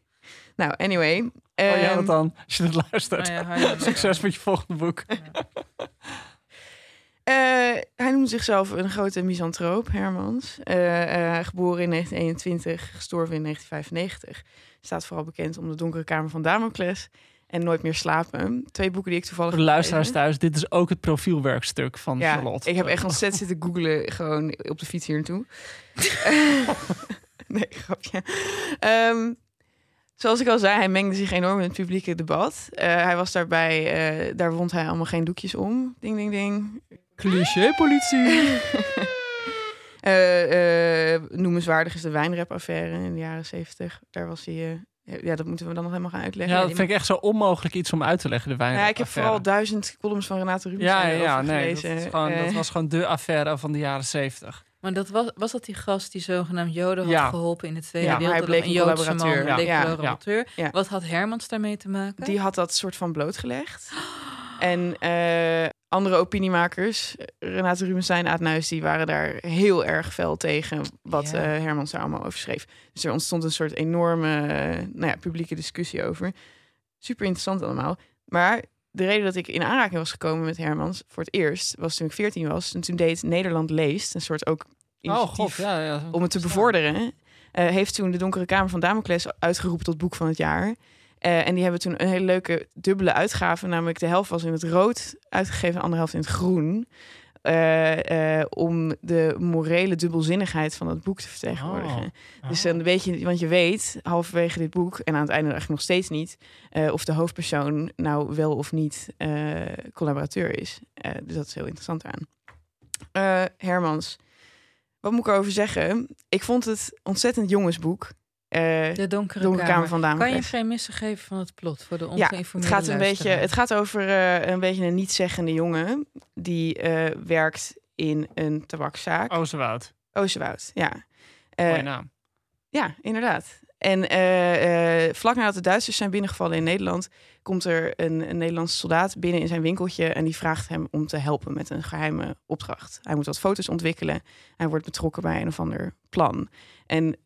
Nou, anyway. Oh ja, ehm, dat dan. Als je het luistert. Oh ja, Succes met je volgende boek. Eh, hij noemde zichzelf een grote misantroop, Hermans. Eh, eh, geboren in 1921, gestorven in 1995. Staat vooral bekend om de donkere kamer van Damocles en Nooit meer slapen. Twee boeken die ik toevallig Voor de luisteraars thuis, dit is ook het profielwerkstuk van Ja, Charlotte. ik heb echt ontzettend zitten googlen gewoon op de fiets hier naartoe. [LAUGHS] nee, grapje. Ehm, zoals ik al zei, hij mengde zich enorm in het publieke debat. Hij was daarbij, daar wond hij allemaal geen doekjes om. Ding, ding, ding. Cliché politie. [LAUGHS] Eh, eh, noemenswaardig is de wijnrap-affaire in de jaren zeventig. Daar was hij... eh, ja, dat moeten we dan nog helemaal gaan uitleggen. Ja, dat vind ik echt zo onmogelijk iets om uit te leggen, de wijn. Ja, ik heb vooral duizend columns van Renate Rubens Ja, ja, nee, dat, gewoon, dat was gewoon de affaire van de jaren zeventig. Maar dat was, was dat die gast die zogenaamd Joden had Ja. geholpen in de Tweede Ja, maar hij Wereldoorlog? bleek Een een man, bleek collaborateur. Ja. Wat had Hermans daarmee te maken? Die had dat soort van blootgelegd. [GASPS] En eh, andere opiniemakers, Renate Rubens en Aad Nuis, die waren daar heel erg fel tegen wat Ja. eh, Hermans daar allemaal over schreef. Dus er ontstond een soort enorme eh, nou ja, publieke discussie over. Super interessant allemaal. Maar de reden dat ik in aanraking was gekomen met Hermans voor het eerst was toen ik 14 was. En toen deed Nederland Leest, een soort ook Oh initiatief god, ja, ja. om het te bevorderen, heeft toen de Donkere Kamer van Damocles uitgeroepen tot boek van het jaar. Eh, en die hebben toen een hele leuke dubbele uitgave, namelijk de helft was in het rood uitgegeven, en de andere helft in het groen. Eh, eh, om de morele dubbelzinnigheid van het boek te vertegenwoordigen. Oh. Dus dan weet je, want je weet halverwege dit boek en aan het einde eigenlijk nog steeds niet, of de hoofdpersoon nou wel of niet collaborateur is. Dus dat is heel interessant aan. Hermans, wat moet ik erover zeggen? Ik vond het ontzettend jongensboek. Eh, De Donkere, Donkere Kamer Kamer. van Kan je geen missen geven van het plot voor de Ja, ongeïnformeerde het gaat, een beetje, het gaat over eh, een beetje een nietszeggende jongen die eh, werkt in een tabakszaak. Oosterwoud. Oosterwoud, ja. Eh, Mooie naam. Ja, inderdaad. En eh, eh, vlak nadat de Duitsers zijn binnengevallen in Nederland, komt er een, een Nederlandse soldaat binnen in zijn winkeltje en die vraagt hem om te helpen met een geheime opdracht. Hij moet wat foto's ontwikkelen. Hij wordt betrokken bij een of ander plan. En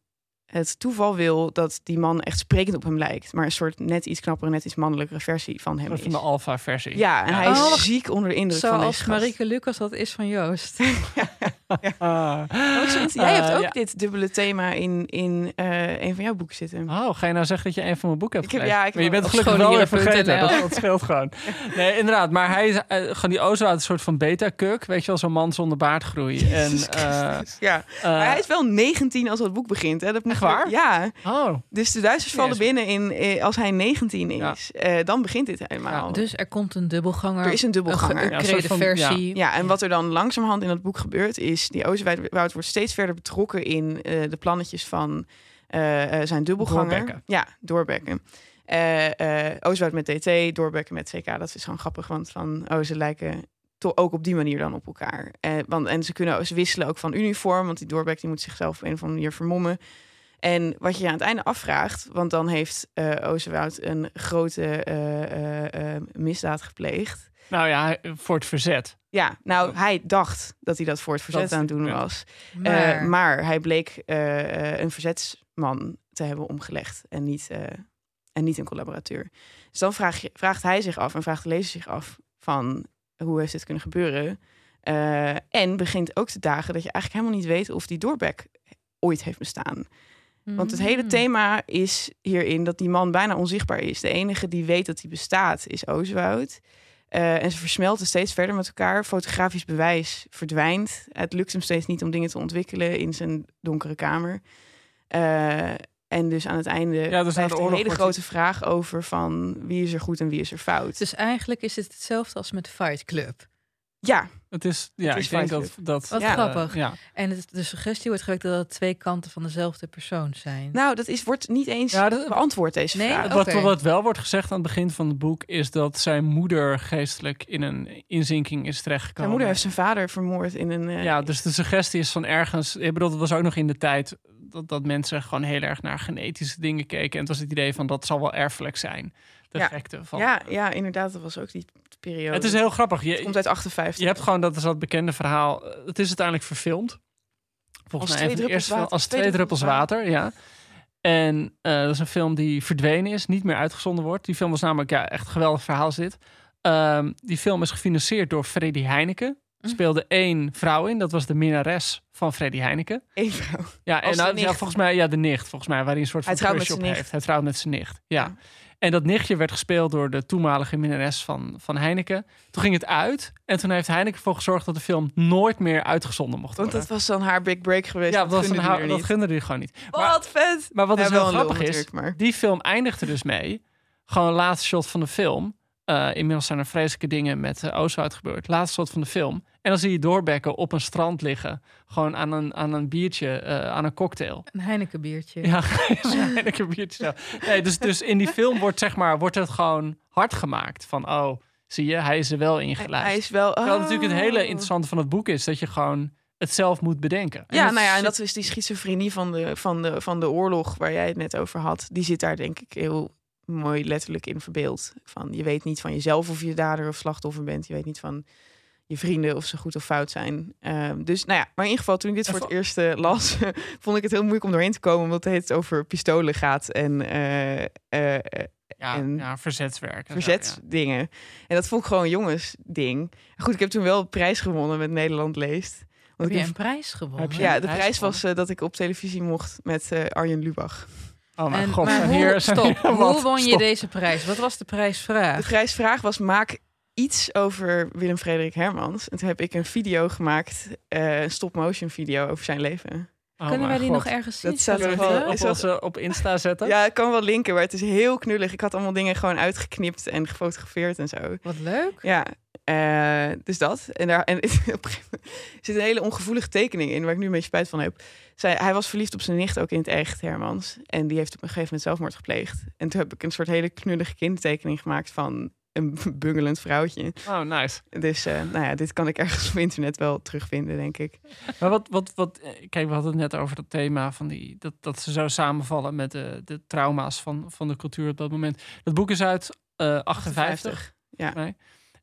het toeval wil dat die man echt sprekend op hem lijkt, maar een soort net iets knappere, net iets mannelijkere versie van hem Van is. de alfa-versie. Ja, en hij is Oh, ziek onder de indruk van deze Zoals gast. Marieke Lucas dat is van Joost. [LAUGHS] Ah. Ik vind- Jij hebt Eh, ook ja. dit dubbele thema in, in eh, een van jouw boeken zitten. Oh, ga je nou zeggen dat je een van mijn boeken hebt Ik heb- gelezen? ja, ik maar je heb bent gelukkig wel weer vergeten. Dat, dat scheelt gewoon. Nee, inderdaad. Maar hij is uh, gewoon die Ozwoud een soort van beta-kuk. Weet je wel, zo'n man zonder baardgroei. En, uh, ja. maar hij is wel 19 als dat boek begint. Hè? Dat moet Echt waar? Ja. Oh. Dus de Duitsers vallen binnen in, eh, als hij 19 is. Eh, dan begint dit helemaal. Dus er komt een dubbelganger. Er is een dubbelganger. Een Ja, van- versie. Ja, en wat er dan langzamerhand in dat boek gebeurt, is die Oosterwoud wordt steeds verder betrokken in eh, de plannetjes van zijn dubbelganger. Doorbekken. Ja, doorbekken. Eh eh Oosterwoud met DT, doorbekken met CK. Dat is gewoon grappig, want van, oh, ze lijken toch ook op die manier dan op elkaar. Eh, want, en ze kunnen ze wisselen ook van uniform, want die doorbek die moet zichzelf op een of andere manier vermommen. En wat je je aan het einde afvraagt, want dan heeft eh Oosterwoud een grote eh, eh, misdaad gepleegd. Nou ja, voor het verzet. Ja, nou, hij dacht dat hij dat voor het verzet Dat- aan het doen ja. was. Maar, Eh, maar hij bleek een verzetsman te hebben omgelegd en niet, eh, en niet een collaborateur. Dus dan vraag je, vraagt hij zich af en vraagt de lezer zich af van hoe heeft dit kunnen gebeuren? Eh, en begint ook te dagen dat je eigenlijk helemaal niet weet of die doorback ooit heeft bestaan. Want het hele Mm. thema is hierin dat die man bijna onzichtbaar is. De enige die weet dat hij bestaat is Ooswoud. Eh, en ze versmelten steeds verder met elkaar. Fotografisch bewijs verdwijnt. Het lukt hem steeds niet om dingen te ontwikkelen in zijn donkere kamer. Eh, en dus aan het einde Ja, dus blijft een hele grote vraag over van wie is er goed en wie is er fout. Dus eigenlijk is het hetzelfde als met Fight Club. ja, Het is, ja, Het is ik denk dat... dat Wat Ja. grappig. ja. En het, de suggestie wordt gewekt dat het twee kanten van dezelfde persoon zijn. nou dat is, wordt niet eens Ja, dat- beantwoord deze Nee? vraag. Wat wel wordt gezegd aan het begin van het boek... is dat zijn moeder geestelijk in een inzinking is terechtgekomen. Zijn moeder heeft zijn vader vermoord in een... eh, Ja, dus de suggestie is van ergens... Ik bedoel, dat was ook nog in de tijd... Dat, dat mensen gewoon heel erg naar genetische dingen keken. En het was het idee van dat zal wel erfelijk zijn. De Ja. gekte van... ja, ja, inderdaad, dat was ook die periode. Het is heel grappig. Het Je, komt uit 58. je hebt gewoon, dat is dat bekende verhaal. eh, Het is uiteindelijk verfilmd. Volgens Als mij film- als water. twee druppels water, ja. En eh, dat is een film die verdwenen is, niet meer uitgezonden wordt. Die film was namelijk, ja, echt een geweldig verhaal dit. Ehm, die film is gefinancierd door Freddy Heineken. Er speelde één vrouw in, dat was de minnares van Freddy Heineken. Eén vrouw. Ja, en nou, ja, volgens mij, ja, de nicht, volgens mij, waar hij een soort van Hij crush met op heeft. nicht. Hij trouwt met zijn nicht, ja. Ja. En dat nichtje werd gespeeld door de toenmalige minnares van, van Heineken. Toen ging het uit en toen heeft Heineken ervoor gezorgd dat de film nooit meer uitgezonden mocht Want worden. dat was dan haar big break geweest. ja, dat, was gunde een die haar- dat gunde hij gewoon niet. Maar, Wat vet! maar wat dus wel heel een grappig is, maar- die film eindigde dus mee. Gewoon laatste shot van de film. Eh, inmiddels zijn er vreselijke dingen met uh, gebeurd. Laatste shot van de film. En dan zie je doorbekken op een strand liggen. Gewoon aan een, aan een biertje, eh, aan een cocktail. Een Heineken biertje. Ja, [LAUGHS] een een biertje. Nee, dus, dus in die film wordt, zeg maar, wordt het gewoon hard gemaakt. Van, oh, zie je, hij is er wel in Hij, geluisterd. hij is wel... Terwijl natuurlijk het hele Oh. interessante van het boek is... dat je gewoon het zelf moet bedenken. Ja, nou ja, en dat is die schizofrenie van de, van, de, van de oorlog waar jij het net over had. Die zit daar denk ik heel mooi letterlijk in verbeeld. Van, je weet niet van jezelf of je dader of slachtoffer bent. Je weet niet van je vrienden of ze goed of fout zijn. Ehm, dus nou ja, maar in ieder geval toen ik dit voor het eerst eh, las... [LAUGHS] vond ik het heel moeilijk om doorheen te komen... omdat het over pistolen gaat en... eh, ja, en ja, verzetswerk. ja. verzetsdingen. En dat vond ik gewoon een jongensding. Goed, ik heb toen wel een prijs gewonnen met Nederland Leest. Heb Want ik je heb- een prijs gewonnen? Heb ja, de prijs prijs was dat ik op televisie mocht met Arjen Lubach. Oh mijn En, god, maar hoe, hier zijn stop, hier hoe won je Stop. deze prijs? Wat was de De prijsvraag? prijsvraag was: maak iets over Willem Frederik Hermans. En toen heb ik een video gemaakt, eh, een stop-motion video over zijn leven. Oh Kunnen wij die god. nog ergens zien? Dat staat er wel- op, onze, op Insta zetten? Ja, ik kan wel linken, maar het is heel knullig. Ik had allemaal dingen gewoon uitgeknipt en gefotografeerd en zo. Wat leuk. Ja, eh, dus dat. En daar en [LAUGHS] op een gegeven moment zit een hele ongevoelige tekening in, waar ik nu een beetje spijt van heb. Zij, hij was verliefd op zijn nicht, ook in het echt, Hermans. En die heeft op een gegeven moment zelfmoord gepleegd. En toen heb ik een soort hele knullige kindertekening gemaakt van een [LAUGHS] bungelend vrouwtje. Oh, nice. Dus eh, nou ja, dit kan ik ergens op internet wel terugvinden, denk ik. Maar wat, wat, wat, eh, kijk, we hadden het net over dat thema van die, dat, dat ze zo samenvallen met de, de trauma's van, van de cultuur op dat moment. Dat boek is uit eh 58. Ja. Nee.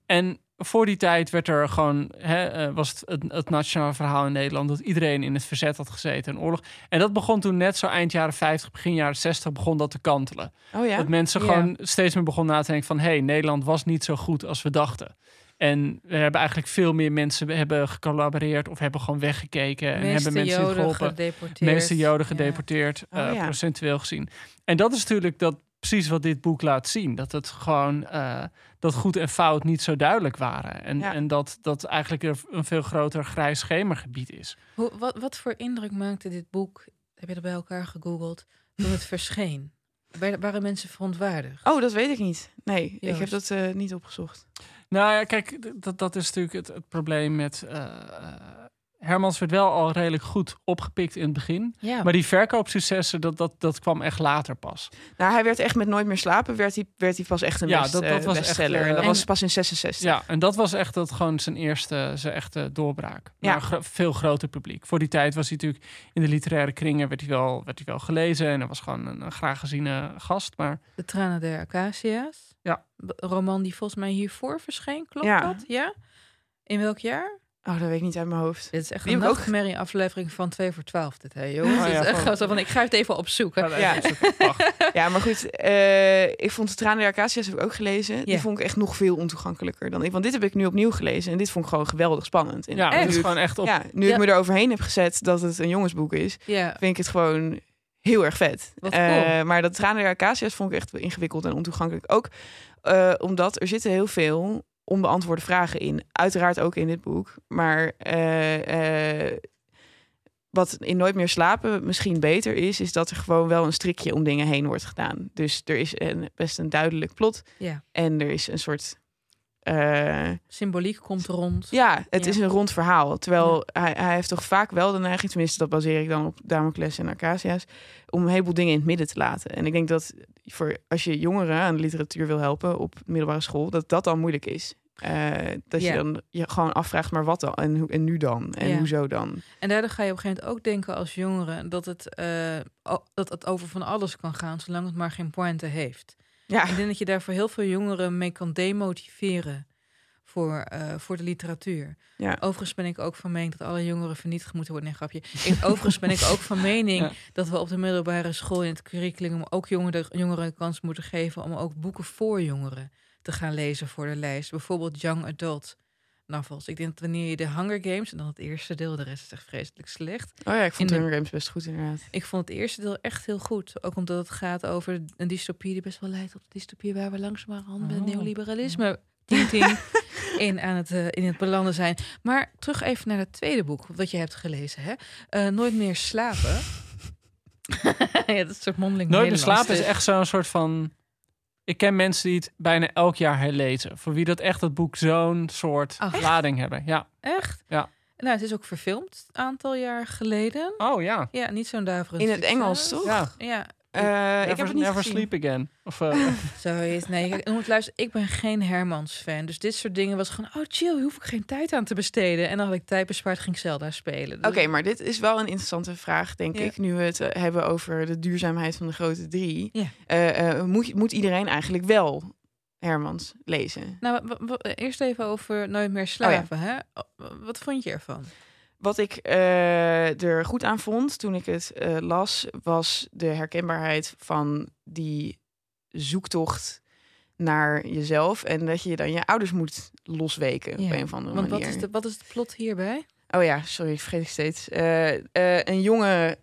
En voor die tijd werd er gewoon, hè, eh, was het, het het nationale verhaal in Nederland dat iedereen in het verzet had gezeten en oorlog. En dat begon toen net zo eind jaren 50, begin jaren 60 begon dat te kantelen. Oh ja? Dat mensen gewoon steeds meer begonnen na te denken van... hé, hey, Nederland was niet zo goed als we dachten. En we hebben eigenlijk veel meer mensen hebben gecollaboreerd... of hebben gewoon weggekeken en meeste hebben mensen Joden geholpen. gedeporteerd. De meeste Joden Ja. gedeporteerd, Oh, eh, ja. procentueel gezien. En dat is natuurlijk dat, precies wat dit boek laat zien. Dat het gewoon... eh, dat goed en fout niet zo duidelijk waren. En, Ja. en dat, dat eigenlijk er een veel groter grijs schemergebied is. Hoe, wat, wat voor indruk maakte dit boek, heb je dat bij elkaar gegoogeld, toen het [LAUGHS] verscheen? Waren mensen verontwaardigd? Oh, dat weet ik niet. Nee, ik heb dat eh, niet opgezocht. Nou ja, kijk, dat, dat is natuurlijk het, het probleem met... eh, Hermans werd wel al redelijk goed opgepikt in het begin. Ja, Maar die verkoopsuccessen, dat, dat, dat kwam echt later pas. Nou, hij werd echt met Nooit meer slapen, werd hij, werd hij pas echt een Ja, best, dat- dat eh, was echt, bestseller. en dat en- was pas in 66. Ja, en dat was echt dat gewoon zijn eerste, zijn echte doorbraak. Ja. Naar gro- veel groter publiek. Voor die tijd was hij natuurlijk in de literaire kringen werd hij wel, werd hij wel gelezen. En hij was gewoon een, een graag geziene gast. Maar De Tranen der Acacia's. Ja. Roman die volgens mij hiervoor verscheen, klopt Ja. dat? Ja? In welk jaar? Oh, dat weet ik niet uit mijn hoofd. Dit is echt Die een nachtmerrie aflevering van 2 voor 12 dit, hè jongens? Oh Het ja, is echt van- gewoon zo van, ik ga het even opzoeken. Ja, [LAUGHS] Ja. maar goed. eh, ik vond de Tranen der Acacia's heb ik ook gelezen. Die vond ik echt nog veel ontoegankelijker dan ik. Want dit heb ik nu opnieuw gelezen. En dit vond ik gewoon geweldig spannend. En Ja, nu het is ik- gewoon echt op. ja, nu Ja. ik me eroverheen heb gezet dat het een jongensboek is, Ja, vind ik het gewoon heel erg vet. Wat Eh, cool. maar dat Tranen der Acacia's vond ik echt ingewikkeld en ontoegankelijk. Ook eh, omdat er zitten heel veel onbeantwoorde vragen in. Uiteraard ook in dit boek. Maar eh, eh, wat in Nooit meer slapen misschien beter is... is dat er gewoon wel een strikje om dingen heen wordt gedaan. Dus er is een, best een duidelijk plot. Ja. En er is een soort... eh, symboliek komt rond. ja, het Ja. is een rond verhaal. Terwijl hij, hij heeft toch vaak wel de neiging, tenminste dat baseer ik dan op Damocles en Acacia's, om een heleboel dingen in het midden te laten. En ik denk dat voor als je jongeren aan de literatuur wil helpen op middelbare school, dat dat dan moeilijk is. Eh, dat Ja. je dan je gewoon afvraagt, maar wat dan? En, en nu dan? En Ja. hoezo dan? En daardoor ga je op een gegeven moment ook denken als jongere dat het, eh, dat het over van alles kan gaan, zolang het maar geen pointe heeft. Ja, Ik denk dat je daar voor heel veel jongeren mee kan demotiveren voor, eh, voor de literatuur. ja. Overigens ben ik ook van mening dat alle jongeren vernietigd moeten worden. Nee, grapje. Ik, overigens ben ik ook van [LAUGHS] mening Ja. dat we op de middelbare school in het curriculum ook jongeren, jongeren een kans moeten geven om ook boeken voor jongeren te gaan lezen voor de lijst. Bijvoorbeeld young adult novels. Ik denk dat wanneer je de Hunger Games, en dan het eerste deel, de rest is echt vreselijk slecht. Oh ja, ik vond de- Hunger Games best goed inderdaad. Ik vond het eerste deel echt heel goed. Ook omdat het gaat over een dystopie die best wel leidt tot de dystopie waar we langzamerhand met het Oh. neoliberalisme ting, ting, [LAUGHS] in aan het, eh, in het belanden zijn. Maar terug even naar het tweede boek wat je hebt gelezen. Hè? Eh, Nooit meer slapen. [LAUGHS] ja, dat is een soort mondeling Nooit meer slapen is dus. echt zo'n soort van Ik ken mensen die het bijna elk jaar herlezen. Voor wie dat echt het boek zo'n soort Ach. lading hebben. Ja. Echt? Ja. Nou, het is ook verfilmd een aantal jaar geleden. Oh ja. Ja, niet zo'n daverend In het succes. Engels, toch? Ja. Ja, Eh, ik heb Never, het niet never gezien. sleep again. Of, eh, [LAUGHS] [LAUGHS] zoiets. Nee, kijk, je moet luisteren. Ik ben geen Hermans-fan. Dus dit soort dingen was gewoon... Oh, chill, hier hoef ik geen tijd aan te besteden. En dan had ik tijd bespaard, ging ik Zelda spelen. Dus- Oké, maar dit is wel een interessante vraag, denk Ja. ik. Nu we het eh, hebben over de duurzaamheid van de grote drie. Ja. Eh, eh, moet, moet iedereen eigenlijk wel Hermans lezen? Nou, eerst even over Nooit Oh meer slaven. hè? Wat vond je ervan? Wat ik eh, er goed aan vond toen ik het eh, las, was de herkenbaarheid van die zoektocht naar jezelf. En dat je dan je ouders moet losweken op een of andere Want manier. wat is, de, wat is het plot hierbij? Oh ja, sorry, vergeet ik steeds. Eh, een jonge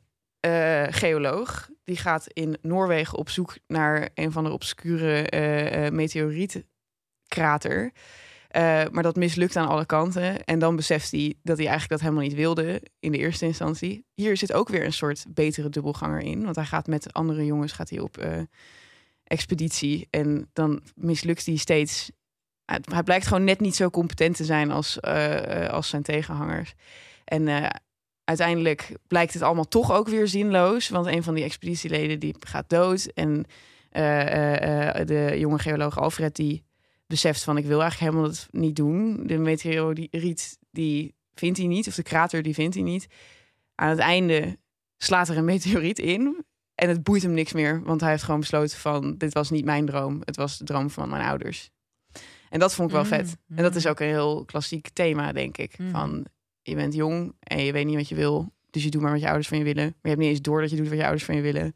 geoloog die gaat in Noorwegen op zoek naar een van de obscure meteorietkrater. Eh, maar dat mislukt aan alle kanten. En dan beseft hij dat hij eigenlijk dat helemaal niet wilde in de eerste instantie. Hier zit ook weer een soort betere dubbelganger in. Want hij gaat met andere jongens gaat hij op eh, expeditie. En dan mislukt hij steeds. Hij- blijkt gewoon net niet zo competent te zijn als, eh, als zijn tegenhangers. En uiteindelijk blijkt het allemaal toch ook weer zinloos. Want een van die expeditieleden die gaat dood. En de jonge geoloog Alfred die beseft van... ik wil eigenlijk helemaal het niet doen. De meteoriet die vindt hij niet. Of de krater die vindt hij niet. Aan het einde slaat er een meteoriet in. En het boeit hem niks meer. Want hij heeft gewoon besloten van... dit was niet mijn droom. Het was de droom van mijn ouders. En dat vond ik wel Mm, vet. En dat is mm. ook een heel klassiek thema, denk ik. Mm. Van je bent jong en je weet niet wat je wil. Dus je doet maar wat je ouders van je willen. Maar je hebt niet eens door dat je doet wat je ouders van je willen.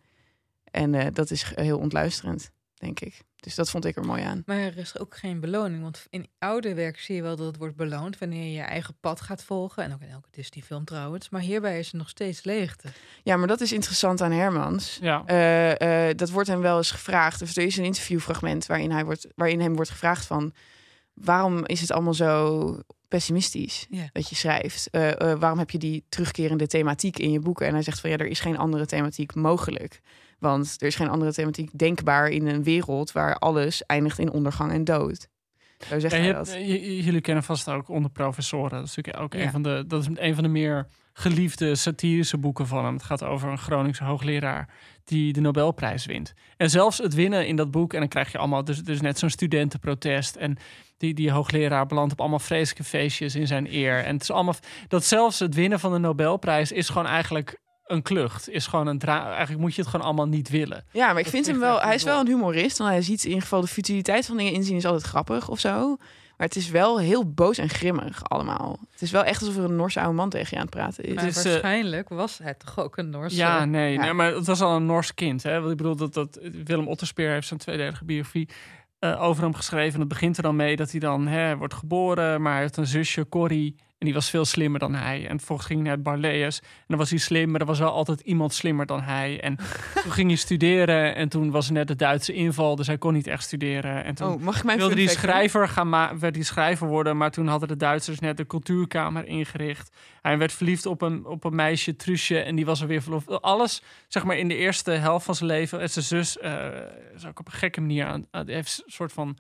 En eh, dat is heel ontluisterend, denk ik. Dus dat vond ik er mooi aan. Maar er is ook geen beloning. Want in oude werk zie je wel dat het wordt beloond wanneer je je eigen pad gaat volgen. En ook in elke Disney-film trouwens. Maar hierbij is er nog steeds leegte. Ja, maar dat is interessant aan Hermans. ja. Eh, eh, dat wordt hem wel eens gevraagd. Dus er is een interviewfragment waarin, hij wordt, waarin hem wordt gevraagd van... waarom is het allemaal zo pessimistisch Ja. dat je schrijft? Eh, eh, waarom heb je die terugkerende thematiek in je boeken? En hij zegt van ja, er is geen andere thematiek mogelijk. Want er is geen andere thematiek denkbaar in een wereld... waar alles eindigt in ondergang en dood. Zo zegt Ja, hij dat. jullie kennen vast ook onder professoren. Dat is natuurlijk ook Ja. een van de. Dat is een van de meer geliefde satirische boeken van hem. Het gaat over een Groningse hoogleraar die de Nobelprijs wint. En zelfs het winnen in dat boek, en dan krijg je allemaal, dus, dus net zo'n studentenprotest. En die, die hoogleraar belandt op allemaal vreselijke feestjes in zijn eer. En het is allemaal dat zelfs het winnen van de Nobelprijs is gewoon eigenlijk een klucht. Is gewoon een dra Eigenlijk moet je het gewoon allemaal niet willen. Ja, maar ik Dat vind hem wel. Hij is wel een humorist. Want hij ziet in ieder geval de futiliteit van dingen inzien is altijd grappig of zo. Maar het is wel heel boos en grimmig allemaal. Het is wel echt alsof er een Norse oude man tegen je aan het praten is. Maar eh, waarschijnlijk was hij toch ook een Noorse... Ja, nee, Ja. nee, maar het was al een Nors kind. Hè? Want ik bedoel, dat, dat Willem Otterspeer heeft zijn tweedelige biografie eh, over hem geschreven. En dat begint er dan mee dat hij dan hè, wordt geboren, maar hij heeft een zusje, Corrie. En die was veel slimmer dan hij. En vervolgens ging hij naar. En dan was hij slim, maar er was wel altijd iemand slimmer dan hij. En [LAUGHS] toen ging hij studeren. En toen was er net de Duitse inval, dus hij kon niet echt studeren. En toen Oh, mag ik mijn wilde die schrijver gaan werd die schrijver worden, maar toen hadden de Duitsers net de cultuurkamer ingericht. Hij werd verliefd op een, op een meisje, Truusje, en die was er weer verloofd. Alles, zeg maar, in de eerste helft van zijn leven. En zijn zus eh, is ook op een gekke manier aan, aan- heeft een soort van